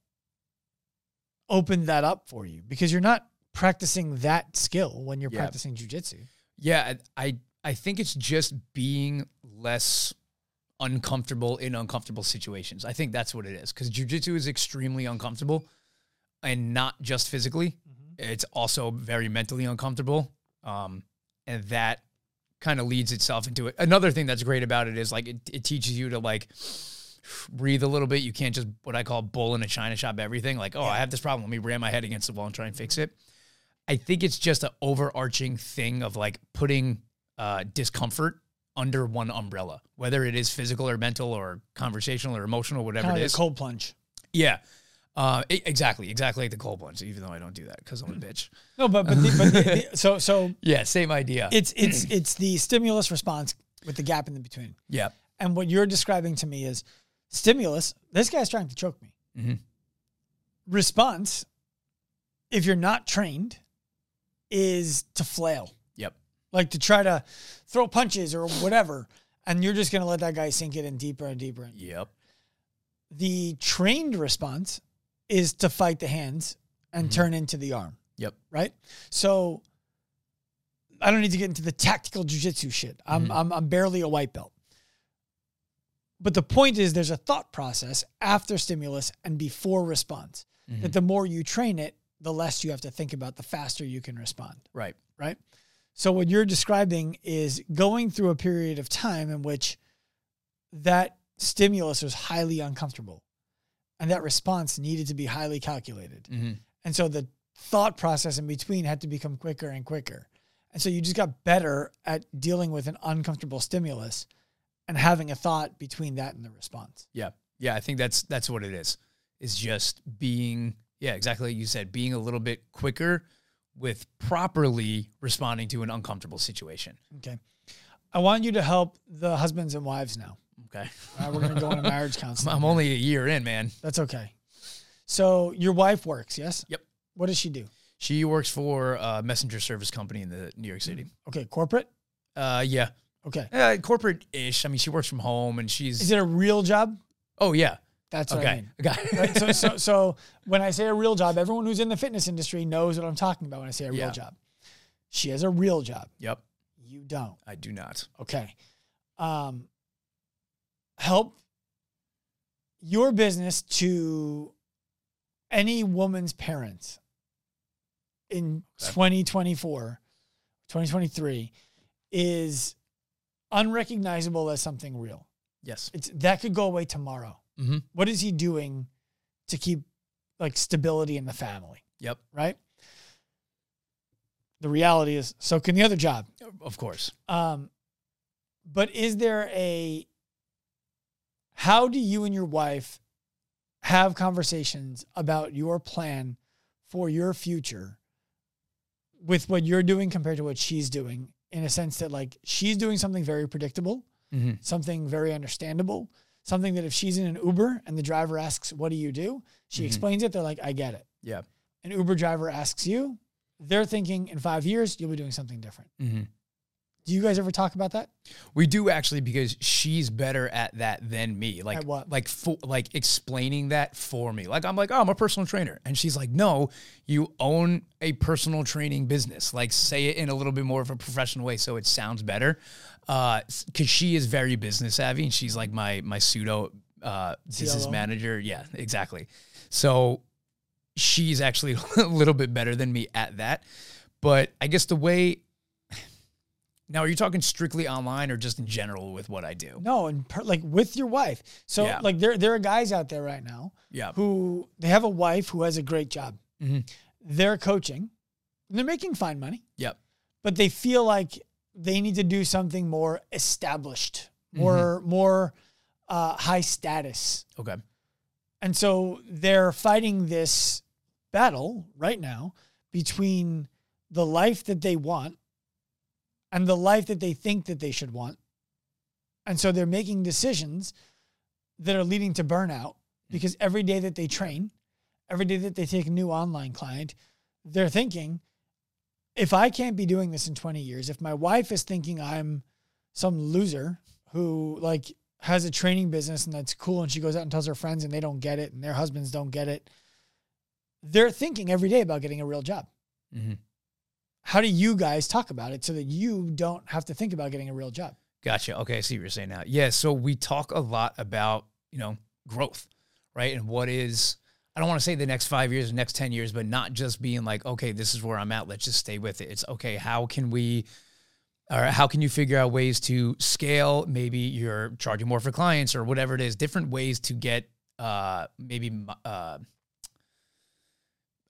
opened that up for you? Because you're not practicing that skill when you're Yeah. practicing jujitsu. Yeah, I I- I think it's just being less uncomfortable in uncomfortable situations. I think that's what it is because jujitsu is extremely uncomfortable, and not just physically. It's also very mentally uncomfortable, um, and that kind of leads itself into it. Another thing that's great about it is like it, it teaches you to like breathe a little bit. You can't just what I call bull in a china shop everything. Like, oh, Yeah. I have this problem. Let me ram my head against the wall and try and fix it. I think it's just an overarching thing of like putting uh, discomfort under one umbrella, whether it is physical or mental or conversational or emotional, whatever Kind it of is. cold plunge. Yeah. Uh, e- exactly, exactly like the cold plunge. Even though I don't do that because I'm a bitch. No, but but, the, but the, the- so so Yeah, same idea. it's it's it's the stimulus response with the gap in the between. yeah, And what you're describing to me is stimulus. This guy's trying to choke me. Mhm. Response, if you're not trained, is to flail, like to try to throw punches or whatever, and you're just gonna let that guy sink it in deeper and deeper. And yep, the trained response is to fight the hands and mm-hmm. turn into the arm. yep. right? So I don't need to get into the tactical jujitsu shit. I'm, mm-hmm. I'm I'm barely a white belt. But the point is, there's a thought process after stimulus and before response. That mm-hmm. the more you train it, the less you have to think about, the faster you can respond, Right. right? So what you're describing is going through a period of time in which that stimulus was highly uncomfortable, and that response needed to be highly calculated. hmm And so the thought process in between had to become quicker and quicker. And so you just got better at dealing with an uncomfortable stimulus and having a thought between that and the response. Yeah. Yeah. I think that's that's what it is. Is just being yeah, exactly like you said, being a little bit quicker with properly responding to an uncomfortable situation. Okay. I want you to help the husbands and wives now. Okay. All right, we're going to go into marriage I'm, counseling. I'm only a year in, man. That's okay. So your wife works, yes? Yep. What does she do? She works for a messenger service company in the New York. City. Okay, corporate? Uh, yeah, Okay. uh, corporate ish. I mean, she works from home and she's. Is it a real job? oh yeah. That's what I Okay. mean. Okay. right? So, so, so when I say a real job, everyone who's in the fitness industry knows what I'm talking about when I say a real Yeah. job. She has a real job. yep. You don't. I do not. Okay. Um, help your business to any woman's parents in Okay. 2024, 2023 is unrecognizable as something real. Yes. It's that could go away tomorrow. Mm-hmm. What is he doing to keep like stability in the family? Yep. Right? The reality is so can the other job. Of course. Um, but is there a how do you and your wife have conversations about your plan for your future with what you're doing compared to what she's doing in a sense that like she's doing something very predictable, Mm-hmm. something very understandable, something that if she's in an Uber and the driver asks, What do you do? She Mhm. explains it, they're like, I get it. Yeah. An Uber driver asks you, they're thinking in five years, you'll be doing something different. Mm-hmm. Do you guys ever talk about that? We do actually because she's better at that than me. Like At what? like for, like explaining that for me. Like I'm like, "Oh, I'm a personal trainer." And she's like, "No, you own a personal training business. Like say it in a little bit more of a professional way so it sounds better." Uh cuz she is very business savvy and she's like my my pseudo uh business manager. Yeah, exactly. So she's actually a little bit better than me at that. But I guess the way now, are you talking strictly online or just in general with what I do? No, and per, like with your wife. So Yeah. like there there are guys out there right now Yeah. who they have a wife who has a great job. Mhm. They're coaching, and they're making fine money, Yep. but they feel like they need to do something more established, Mm-hmm. more more uh, high status, Okay. and so they're fighting this battle right now between the life that they want and the life that they think that they should want. And so they're making decisions that are leading to burnout because every day that they train, every day that they take a new online client, they're thinking, if I can't be doing this in 20 years, if my wife is thinking I'm some loser who like has a training business and that's cool and she goes out and tells her friends and they don't get it and their husbands don't get it, they're thinking every day about getting a real job. hmm How do you guys talk about it so that you don't have to think about getting a real job? Gotcha. Okay. I see what you're saying now. Yeah. So we talk a lot about, you know, growth, right? And what is, I don't want to say the next five years, the next 10 years, but not just being like, okay, this is where I'm at. Let's just stay with it. It's okay. How can we or how can you figure out ways to scale? Maybe you're charging more for clients or whatever it is. Different ways to get uh, maybe uh,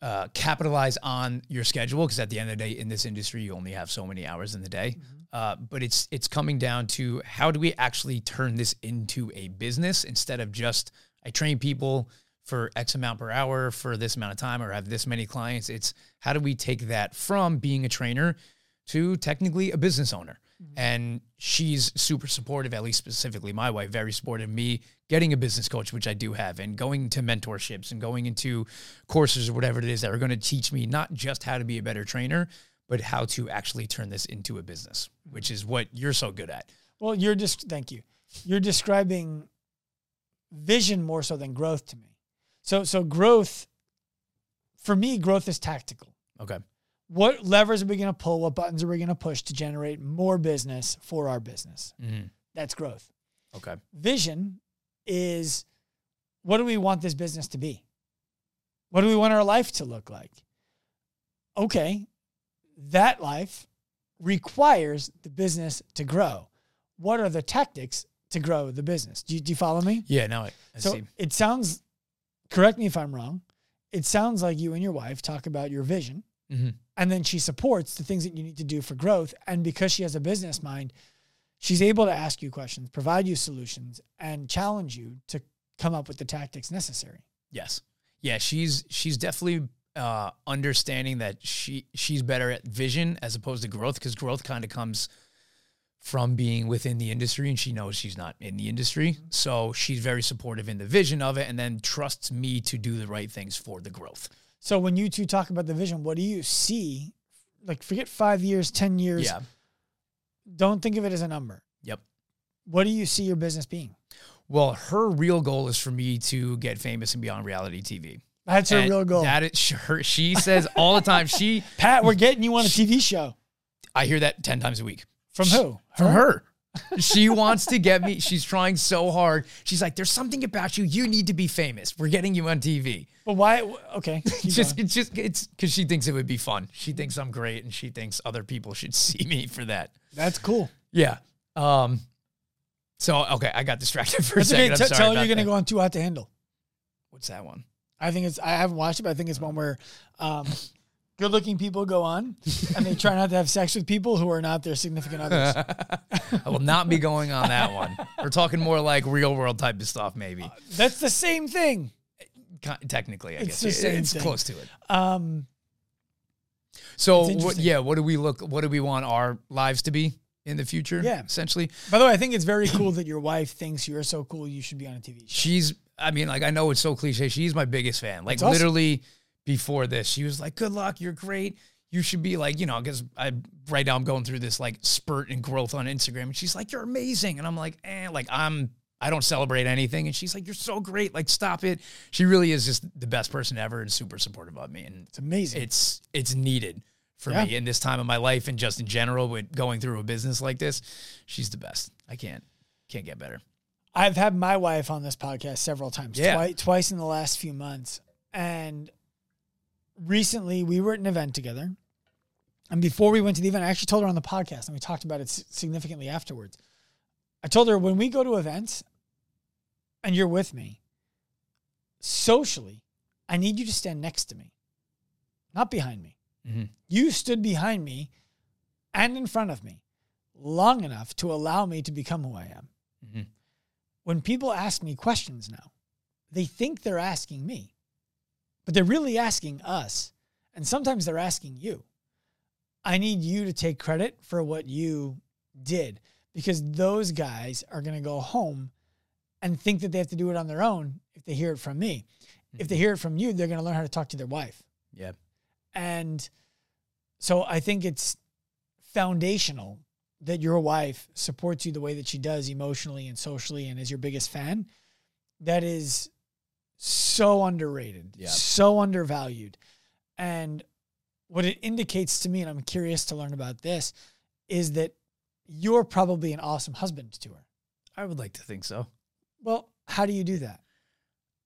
uh, capitalize on your schedule because at the end of the day, in this industry, you only have so many hours in the day. Mm-hmm. Uh, but it's it's coming down to how do we actually turn this into a business instead of just I train people for X amount per hour for this amount of time or have this many clients. It's how do we take that from being a trainer to technically a business owner? Mm-hmm. And she's super supportive, at least specifically my wife, very supportive of me getting a business coach, which I do have, and going to mentorships and going into courses or whatever it is that are going to teach me not just how to be a better trainer, but how to actually turn this into a business, which is what you're so good at. Well, you're just, thank you. You're describing vision more so than growth to me. So, so growth, for me, growth is tactical. Okay what levers are we going to pull? What buttons are we going to push to generate more business for our business? Mm-hmm. That's growth. Okay. Vision is what do we want this business to be? What do we want our life to look like? Okay, that life requires the business to grow. What are the tactics to grow the business? Do you, do you follow me? Yeah, no, I, I so see. It sounds, correct me if I'm wrong, it sounds like you and your wife talk about your vision Mm-hmm. And then she supports the things that you need to do for growth. And because she has a business mind, she's able to ask you questions, provide you solutions, and challenge you to come up with the tactics necessary. Yes. Yeah, she's she's definitely uh, understanding that she she's better at vision as opposed to growth because growth kind of comes from being within the industry and she knows she's not in the industry. Mm-hmm. So she's very supportive in the vision of it and then trusts me to do the right things for the growth. So when you two talk about the vision, what do you see? Like forget five years, ten years. Yeah. Don't think of it as a number. Yep. What do you see your business being? Well, her real goal is for me to get famous and be on reality TV. That's her and real goal. That is her. She says all the time. She Pat, we're getting you on a TV show. I hear that ten times a week. From who? From her. her she wants to get me. She's trying so hard. She's like, "There's something about you. You need to be famous. We're getting you on TV." But why? Okay, it's just it's just it's because she thinks it would be fun. She thinks I'm great, and she thinks other people should see me for that. That's cool. Yeah. Um. So okay, I got distracted for That's a second. Okay. T- tell her you're gonna go on Too Hot to Handle. What's that one? I think it's. I haven't watched it, but I think it's one where um, good looking people go on and they try not to have sex with people who are not their significant others. I will not be going on that one. We're talking more like real world type of stuff, maybe. Uh, that's the same thing. Technically, I it's guess the same it's thing. close to it. Um, so what, yeah, what do we look? What do we want our lives to be in the future? Yeah, essentially. By the way, I think it's very cool that your wife thinks you're so cool. You should be on a TV show. She's. I mean, like I know it's so cliche. She's my biggest fan. Like literally before this. She was like, "Good luck, you're great. You should be like, you know, because I right now I'm going through this like spurt and growth on Instagram." And she's like, "You're amazing," and I'm like, "Eh, like I'm." I don't celebrate anything. And she's like, You're so great. Like, stop it. She really is just the best person ever and super supportive of me. And it's amazing. It's it's needed for yeah. me in this time of my life and just in general with going through a business like this. She's the best. I can't can't get better. I've had my wife on this podcast several times, yeah. twice, twice in the last few months. And recently we were at an event together. And before we went to the event, I actually told her on the podcast and we talked about it significantly afterwards. I told her when we go to events and you're with me, socially, I need you to stand next to me, not behind me. Mm-hmm. You stood behind me and in front of me long enough to allow me to become who I am. Mm-hmm. When people ask me questions now, they think they're asking me but they're really asking us. And sometimes they're asking you. I need you to take credit for what you did because those guys are going to go home and think that they have to do it on their own if they hear it from me. Mm-hmm. If they hear it from you, they're going to learn how to talk to their wife. Yeah. And so I think it's foundational that your wife supports you the way that she does emotionally and socially and is your biggest fan. That is so underrated, yeah. so undervalued. And what it indicates to me, and I'm curious to learn about this, is that you're probably an awesome husband to her. I would like to think so. Well, how do you do that?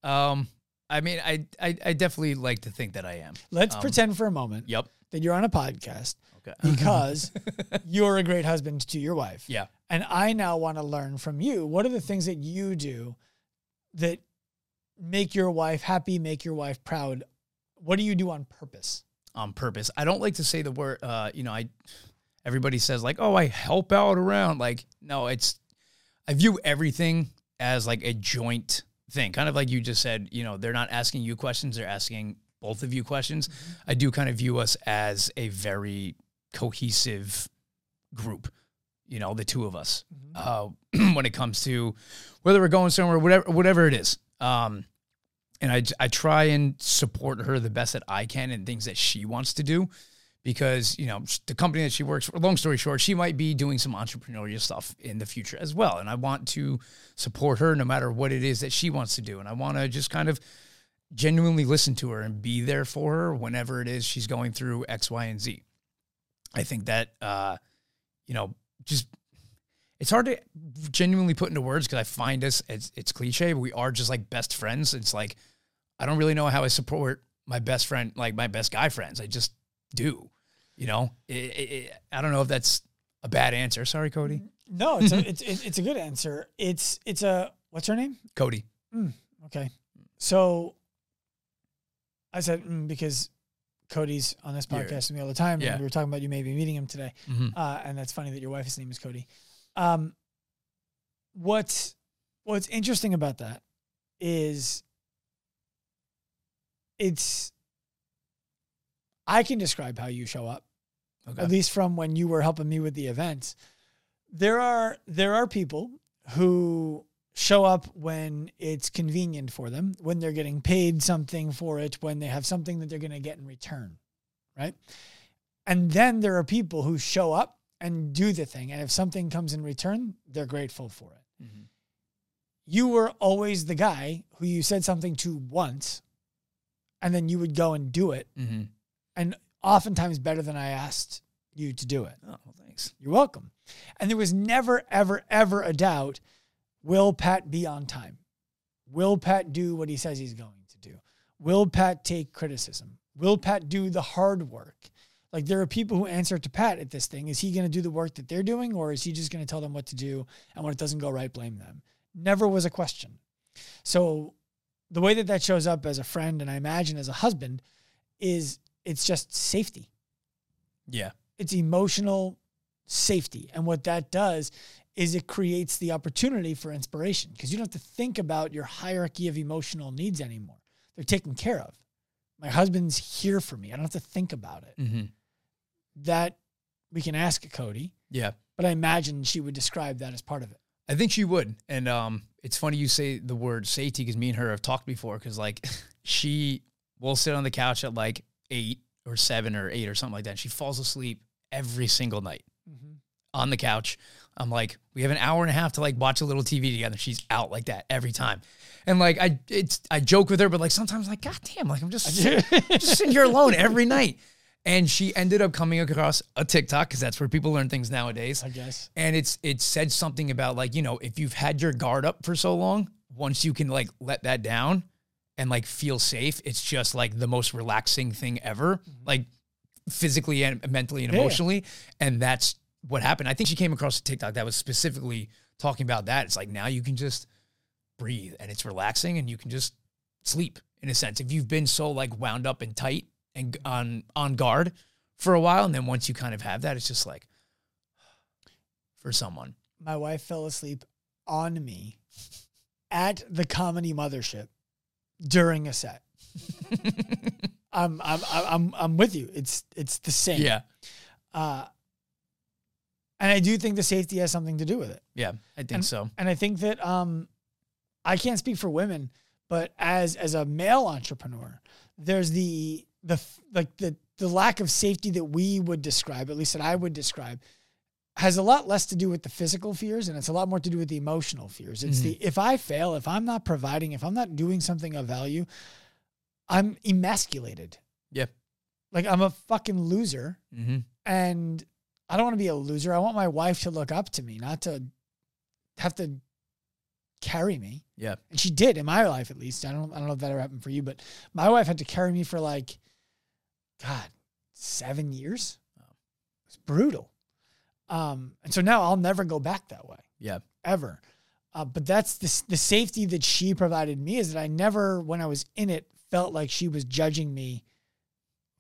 Um, I mean, I, I, I definitely like to think that I am. Let's um, pretend for a moment. Yep. that you're on a podcast Okay. because you're a great husband to your wife. yeah. And I now want to learn from you. What are the things that you do that make your wife happy, make your wife proud? What do you do on purpose? on purpose. I don't like to say the word. Uh, you know, I everybody says like, "Oh, I help out around." Like, no, it's I view everything as like a joint thing. Kind of like you just said. You know, they're not asking you questions; they're asking both of you questions. I do kind of view us as a very cohesive group. You know, the two of us uh, when it comes to whether we're going somewhere, whatever, whatever it is. Um, and I, I try and support her the best that I can in things that she wants to do because you know the company that she works for long story short she might be doing some entrepreneurial stuff in the future as well and I want to support her no matter what it is that she wants to do and I want to just kind of genuinely listen to her and be there for her whenever it is she's going through X Y and Z I think that uh you know just it's hard to genuinely put into words because I find us it's, it's cliche, but we are just like best friends. It's like I don't really know how I support my best friend, like my best guy friends. I just do, you know. It, it, I don't know if that's a bad answer. Sorry, Cody. No, it's a, it's it's a good answer. It's it's a what's her name? Cody. Okay, so I said mm, because Cody's on this Yeah. podcast with me all the time, Yeah. and we were talking about you maybe meeting him today, Mhm. uh, and that's funny that your wife's name is Cody. Um, what's what's interesting about that is it's I can describe how you show up Okay. at least from when you were helping me with the events. There are there are people who show up when it's convenient for them, when they're getting paid something for it, when they have something that they're going to get in return, right? And then there are people who show up and do the thing, and if something comes in return, they're grateful for it. Mhm. You were always the guy who you said something to once, and then you would go and do it, Mhm. And oftentimes better than I asked you to do it. Oh, well, thanks. You're welcome. And there was never, ever, ever a doubt will Pat be on time? Will Pat do what he says he's going to do? Will Pat take criticism? Will Pat do the hard work? Like there are people who answer to Pat at this thing. Is he going to do the work that they're doing or is he just going to tell them what to do and when it doesn't go right, blame them? Never was a question. So the way that that shows up as a friend and I imagine as a husband is it's just safety Yeah. it's emotional safety. And what that does is it creates the opportunity for inspiration because you don't have to think about your hierarchy of emotional needs anymore. They're taken care of. My husband's here for me. I don't have to think about it. hmm That we can ask Cody, Yeah. but I imagine she would describe that as part of it. I think she would. And um, it's funny you say the word safety because me and her have talked before. Because like she will sit on the couch at like eight or seven or eight or something like that. And She falls asleep every single night mm-hmm. on the couch. I'm like, we have an hour and a half to like watch a little TV together. She's out like that every time. And like I it's I joke with her, but like sometimes like, God damn, like I'm just, just sitting here alone every night. And she ended up coming across a TikTok because that's where people learn things nowadays I guess. and it's it said something about like you know if you've had your guard up for so long once you can like let that down and like feel safe it's just like the most relaxing thing ever mm-hmm. like physically and mentally and Yeah. emotionally and that's what happened. I think she came across a tiktok that was specifically talking about that. It's like now you can just breathe and it's relaxing and you can just sleep in a sense. If you've been so like wound up and tight and on on guard for a while and then once you kind of have that it's just like for someone. My wife fell asleep on me at the comedy mothership during a set. I'm, I'm, I'm, I'm, with you. It's, it's the same. yeah Uh, and I do think the safety has something to do with it. yeah i think And- so And I think that um, I can't speak for women, but as as a male entrepreneur, there's the the like the the lack of safety that we would describe, at least that I would describe, has a lot less to do with the physical fears and it's a lot more to do with the emotional fears. It's the if I fail, if I'm not providing, if I'm not doing something of value, I'm emasculated. Yeah. Like I'm a fucking loser mm-hmm. and I don't want to be a loser. I want my wife to look up to me, not to have to carry me. yeah And she did in my life, at least. I don't, I don't know if that ever happened for you, but my wife had to carry me for like, God, seven years. It's brutal. Um, and so now I'll never go back that way Yeah. ever. Uh, but that's the, the safety that she provided me is that I never, when I was in it, felt like she was judging me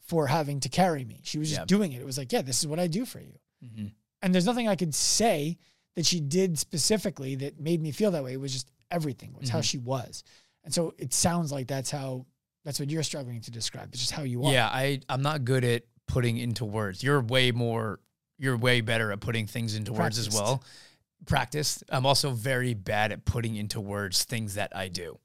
for having to carry me. She was just Yeah. doing it. It was like, yeah, this is what I do for you. hmm And there's nothing I could say that she did specifically that made me feel that way. It was just everything. Was how Mhm. she was. And so it sounds like that's how that's what you're struggling to describe. It's just how you are. Yeah, I I'm not good at putting into words. You're way more you're way better at putting things into words as well. Practiced. I'm also very bad at putting into words things that I do.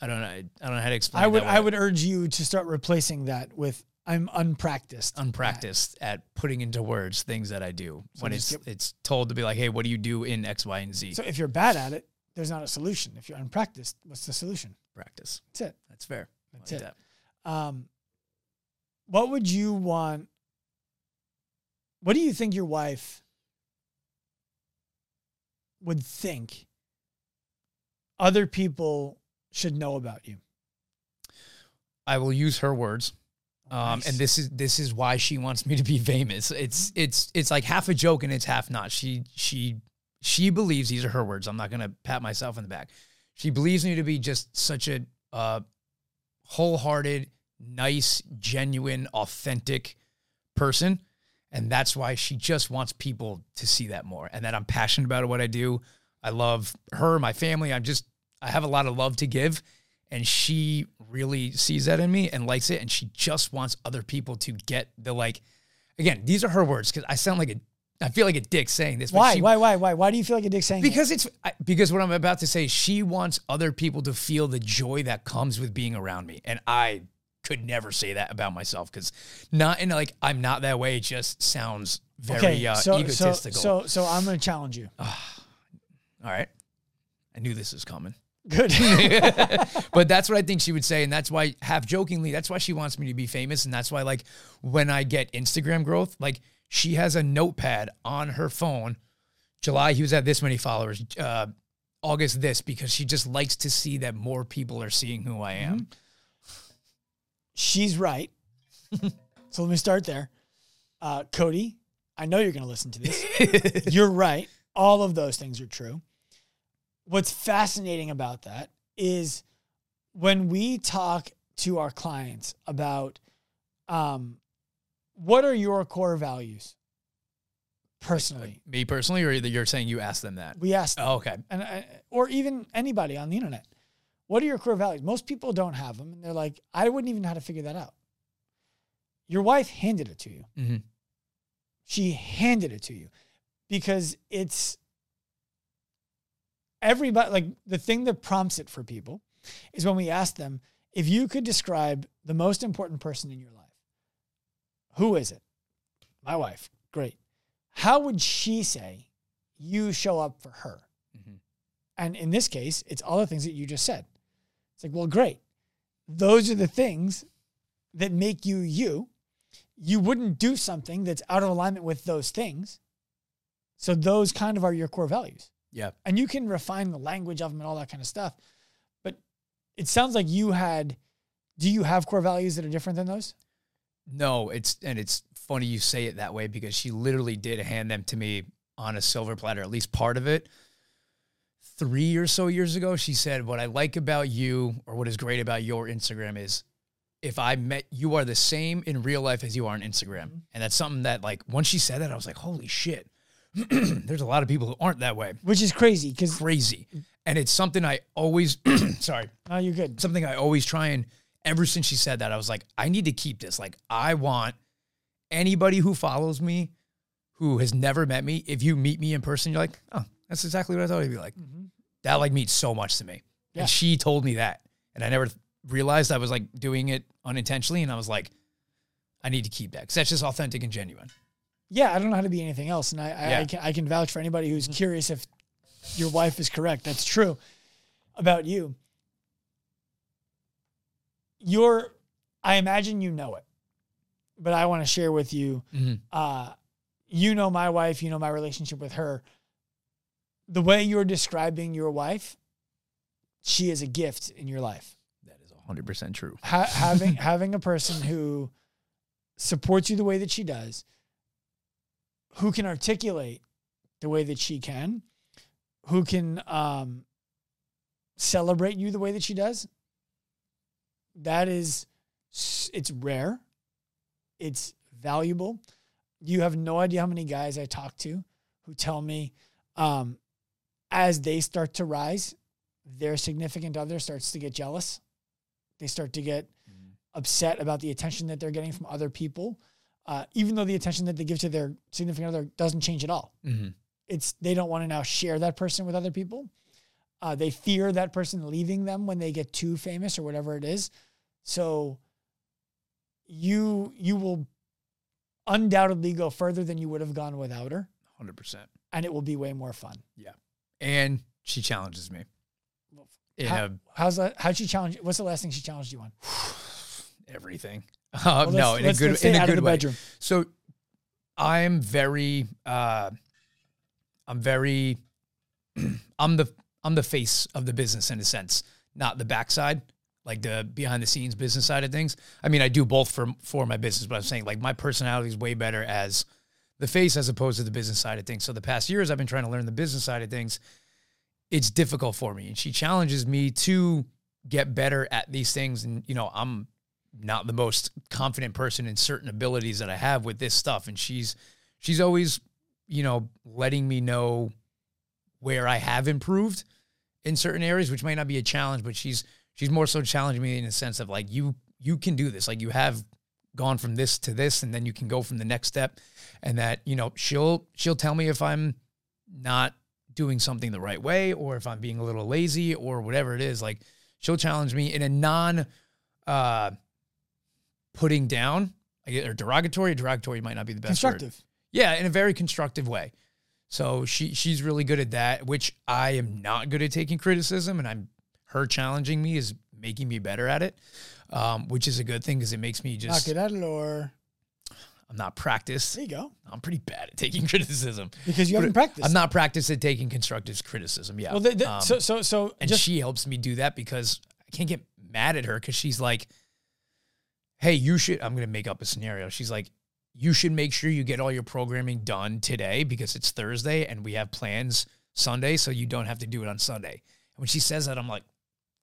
I don't know. I don't know how to explain. I would that I would urge you to start replacing that with I'm unpracticed. at." unpracticed at putting into words things that I do So when it's get- it's told to be like, hey, what do you do in X, Y, and Z? So if you're bad at it, there's not a solution. If you're unpracticed, what's the solution? Practice. That's it. That's fair. That's like it. that. Um, what would you want? What do you think your wife would think other people should know about you? I will use her words. Um, Nice. and this is this is why she wants me to be famous. It's it's it's like half a joke and it's half not. She she she believes these are her words. I'm not gonna pat myself in the back. She believes me to be just such a uh, wholehearted, nice, genuine, authentic person, and that's why she just wants people to see that more. And that I'm passionate about what I do. I love her, my family. I'm just I have a lot of love to give, and she really sees that in me and likes it and she just wants other people to get the like again these are her words because i sound like a i feel like a dick saying this Why? she- why? Why? Why? Why do you feel like a dick saying that? because it's I- because what i'm about to say she wants other people to feel the joy that comes with being around me and i could never say that about myself because not in like i'm not that way it just sounds very okay, uh, so, so egotistical so so I'm going to challenge you. all right i knew this was coming Good. but that's what I think she would say. And that's why, half jokingly, that's why she wants me to be famous. And that's why, like, when I get Instagram growth, like, she has a notepad on her phone. July, he was at this many followers. Uh, August, this, because she just likes to see that more people are seeing who I am. She's right. so let me start there. Uh, Cody, I know you're going to listen to this. you're right. All of those things are true. What's fascinating about that is when we talk to our clients about um, what are your core values personally, Me personally, or you're saying you asked them that? we ask them, Oh, okay. and uh, or even anybody on the internet, what are your core values? Most people don't have them, and they're like, I wouldn't even know how to figure that out. Your wife handed it to you. hmm she handed it to you because it's everybody like the thing that prompts it for people is when we ask them if you could describe the most important person in your life who is it my wife great how would she say you show up for her Mhm. and in this case it's all the things that you just said it's like well great those are the things that make you you you wouldn't do something that's out of alignment with those things. So those kind of are your core values. Yeah. And you can refine the language of them and all that kind of stuff. But it sounds like you had do you have core values that are different than those? No, it's and it's funny you say it that way because she literally did hand them to me on a silver platter, at least part of it. Three or so years ago, she said, What I like about you, or what is great about your Instagram is if I met you are the same in real life as you are on Instagram. Mm-hmm. And that's something that like once she said that, I was like, holy shit. There's a lot of people who aren't that way. Which is crazy because Crazy. And it's something I always sorry no, you're good. something I always try and ever since she said that, I was like, I need to keep this. Like, I want anybody who follows me who has never met me, if you meet me in person, you're like, oh, that's exactly what I thought he'd be like. Mm-hmm. That like means so much to me. Yeah. And she told me that. And I never realized I was like doing it unintentionally. And I was like, I need to keep that because that's just authentic and genuine. Yeah, I don't know how to be anything else. And I, I, I, can, I can vouch for anybody who's curious if your wife is correct. That's true about you. You're, I imagine you know it, but I want to share with you. Mhm. Uh, you know my wife, you know my relationship with her. The way you're describing your wife, she is a gift in your life That is 100% true. ha- having having a person who supports you the way that she does, who can articulate the way that she can, who can um, celebrate you the way that she does, that is, it's rare. It's valuable. You have no idea how many guys I talk to who tell me um, as they start to rise, their significant other starts to get jealous. They start to get upset about the attention that they're getting from other people, uh, even though the attention that they give to their significant other doesn't change at all. Mm-hmm. It's they don't want to now share that person with other people. Uh, they fear that person leaving them when they get too famous or whatever it is. So you you will undoubtedly go further than you would have gone without her, Hundred percent. and it will be way more fun. And she challenges me. In How- a, How's that? How'd she challenge? you? What's the last thing she challenged you on? everything. Uh, Well, no, in a good in a good the way. bedroom. So I'm very uh I'm very I'm the I'm the face of the business in a sense, not the backside, like the behind the scenes business side of things. I mean, I do both for for my business, but I'm saying like my personality is way better as the face as opposed to the business side of things. So the past years I've been trying to learn the business side of things. It's difficult for me. And she challenges me to get better at these things. And, you know, I'm not the most confident person in certain abilities that I have with this stuff. And she's she's always, you know, letting me know where I have improved in certain areas, which might not be a challenge, but she's she's more so challenging me in the sense of like you you can do this. Like you have gone from this to this and then you can go from the next step. And that, you know, she'll she'll tell me if I'm not doing something the right way or if I'm being a little lazy or whatever it is. Like she'll challenge me in a non uh putting down or derogatory. Derogatory might not be the best word. Constructive. Yeah, in a very constructive way. So she she's really good at that, which I am not good at taking criticism, and I'm her challenging me is making me better at it, um, which is a good thing because it makes me Knock just it out of the door. I'm not practiced. There you go. I'm pretty bad at taking criticism. Because you But haven't practiced. I'm not practiced at taking constructive criticism. Yeah. Well, the, the, Um, so so so and just she helps me do that because I can't get mad at her because she's like, "Hey, you should." I'm gonna make up a scenario. She's like, "You should make sure you get all your programming done today because it's Thursday and we have plans Sunday, so you don't have to do it on Sunday." And when she says that, I'm like,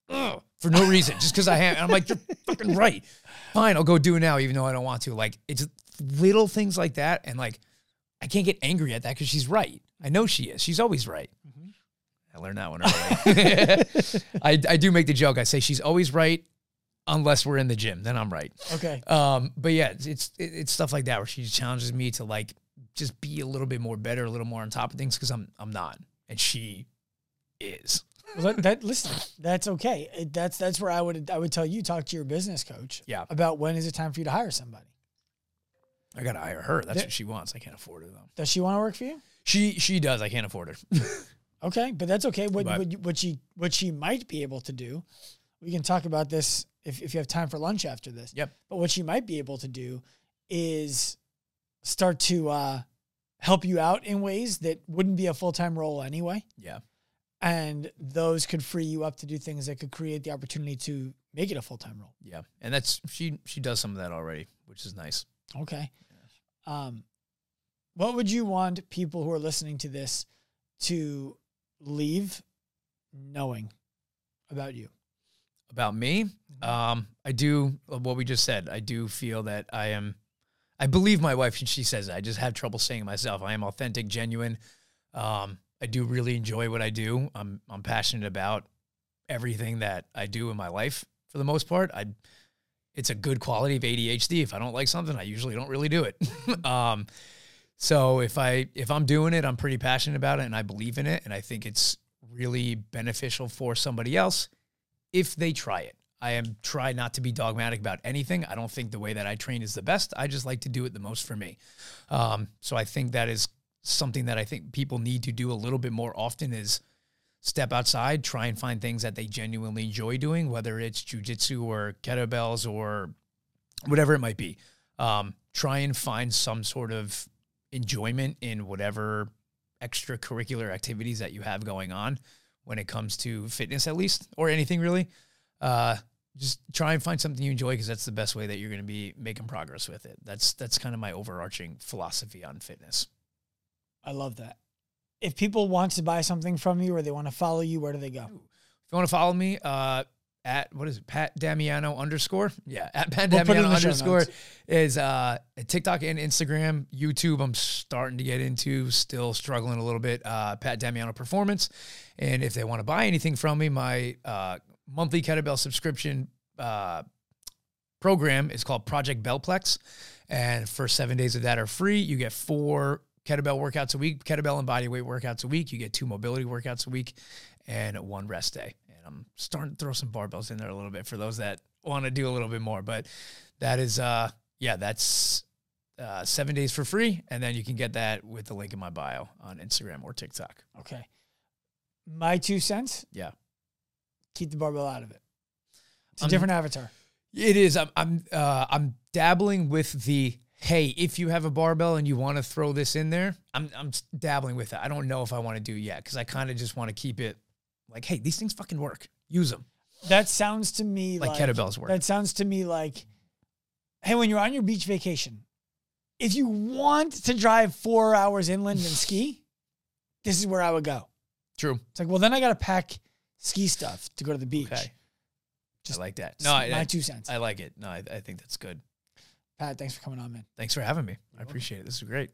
"Ugh," for no reason, just because I have. And I'm like, "You're fucking right. Fine, I'll go do it now, even though I don't want to." Like, it's little things like that, and like, I can't get angry at that because she's right. I know she is. She's always right. I learned that one early. I, I do make the joke. I say she's always right unless we're in the gym. Then I'm right. okay. Um, but yeah, it's, it's it's stuff like that where she challenges me to like just be a little bit more better, a little more on top of things because I'm I'm not, and she is. Well, that, that listen, that's okay. It, that's that's where I would I would tell you talk to your business coach. Yeah. About when is it time for you to hire somebody? I gotta hire her. That's There- what she wants. I can't afford her though. Does she want to work for you? She she does. I can't afford her. Okay, but that's okay. What But- what, you- what she what she might be able to do, we can talk about this if, if you have time for lunch after this. Yep. But what she might be able to do is start to uh, help you out in ways that wouldn't be a full time role anyway, yeah. And those could free you up to do things that could create the opportunity to make it a full time role. Yeah. And that's she she does some of that already, which is nice. Okay. Um, what would you want people who are listening to this to leave knowing about you? about me um i do what we just said i do feel that i am i believe my wife she says i just have trouble saying it myself i am authentic genuine um i do really enjoy what i do i'm i'm passionate about everything that i do in my life for the most part i it's a good quality of adhd if i don't like something i usually don't really do it um so if i if i'm doing it i'm pretty passionate about it and i believe in it and i think it's really beneficial for somebody else if they try it. I am try not to be dogmatic about anything. I don't think the way that I train is the best. I just like to do it the most for me. Um, so I think that is something that I think people need to do a little bit more often is step outside, try and find things that they genuinely enjoy doing, whether it's jujitsu or kettlebells or whatever it might be. Um, try and find some sort of enjoyment in whatever extracurricular activities that you have going on when it comes to fitness, at least, or anything really. Uh, just try and find something you enjoy because that's the best way that you're going to be making progress with it. That's that's kind of my overarching philosophy on fitness. I love that. If people want to buy something from you or they want to follow you, where do they go? If you want to follow me, uh, at what is it, Pat Damiano underscore? Yeah, at Pat We'll put it in Damiano underscore is uh, TikTok and Instagram. YouTube, I'm starting to get into, still struggling a little bit. Uh, Pat Damiano Performance. And if they want to buy anything from me, my uh, monthly kettlebell subscription uh, program is called Project Bellplex. And for seven days of that are free. You get four kettlebell workouts a week, kettlebell and bodyweight workouts a week. You get two mobility workouts a week and one rest day. And I'm starting to throw some barbells in there a little bit for those that want to do a little bit more. But that is, uh, yeah, that's uh, seven days for free. And then you can get that with the link in my bio on Instagram or TikTok. Okay. My two cents, Yeah. keep the barbell out of it. It's a I'm- different avatar. It is. I'm I'm uh, I'm dabbling with the hey, if you have a barbell and you want to throw this in there, I'm I'm dabbling with it. I don't know if I want to do it yet because I kind of just want to keep it like, hey, these things fucking work. Use them That sounds to me like, like, kettlebells work. That sounds to me like, hey, when you're on your beach vacation, if you want to drive four hours inland and ski, this is where I would go. True. It's like, well, then I got to pack ski stuff to go to the beach. Okay. Just I like that. No, I, my I, two cents. I like it. No, I, I think that's good. Pat, thanks for coming on, man. Thanks for having me. I appreciate it. This is great.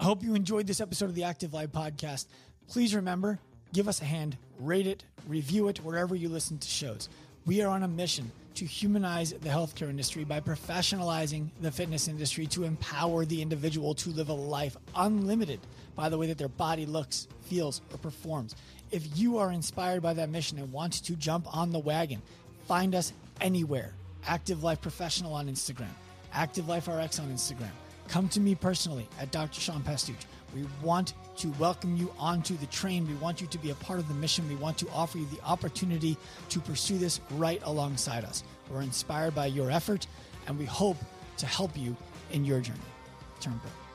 I hope you enjoyed this episode of the Active Life podcast. Please remember, give us a hand, rate it, review it wherever you listen to shows. We are on a mission to humanize the healthcare industry by professionalizing the fitness industry to empower the individual to live a life unlimited by the way that their body looks, feels, or performs. If you are inspired by that mission and want to jump on the wagon, find us anywhere. Active Life Professional on Instagram, Active Life RX on Instagram. Come to me personally at Dr. Sean Pastuch. We want to welcome you onto the train. We want you to be a part of the mission. We want to offer you the opportunity to pursue this right alongside us. We're inspired by your effort and we hope to help you in your journey. Turn pro.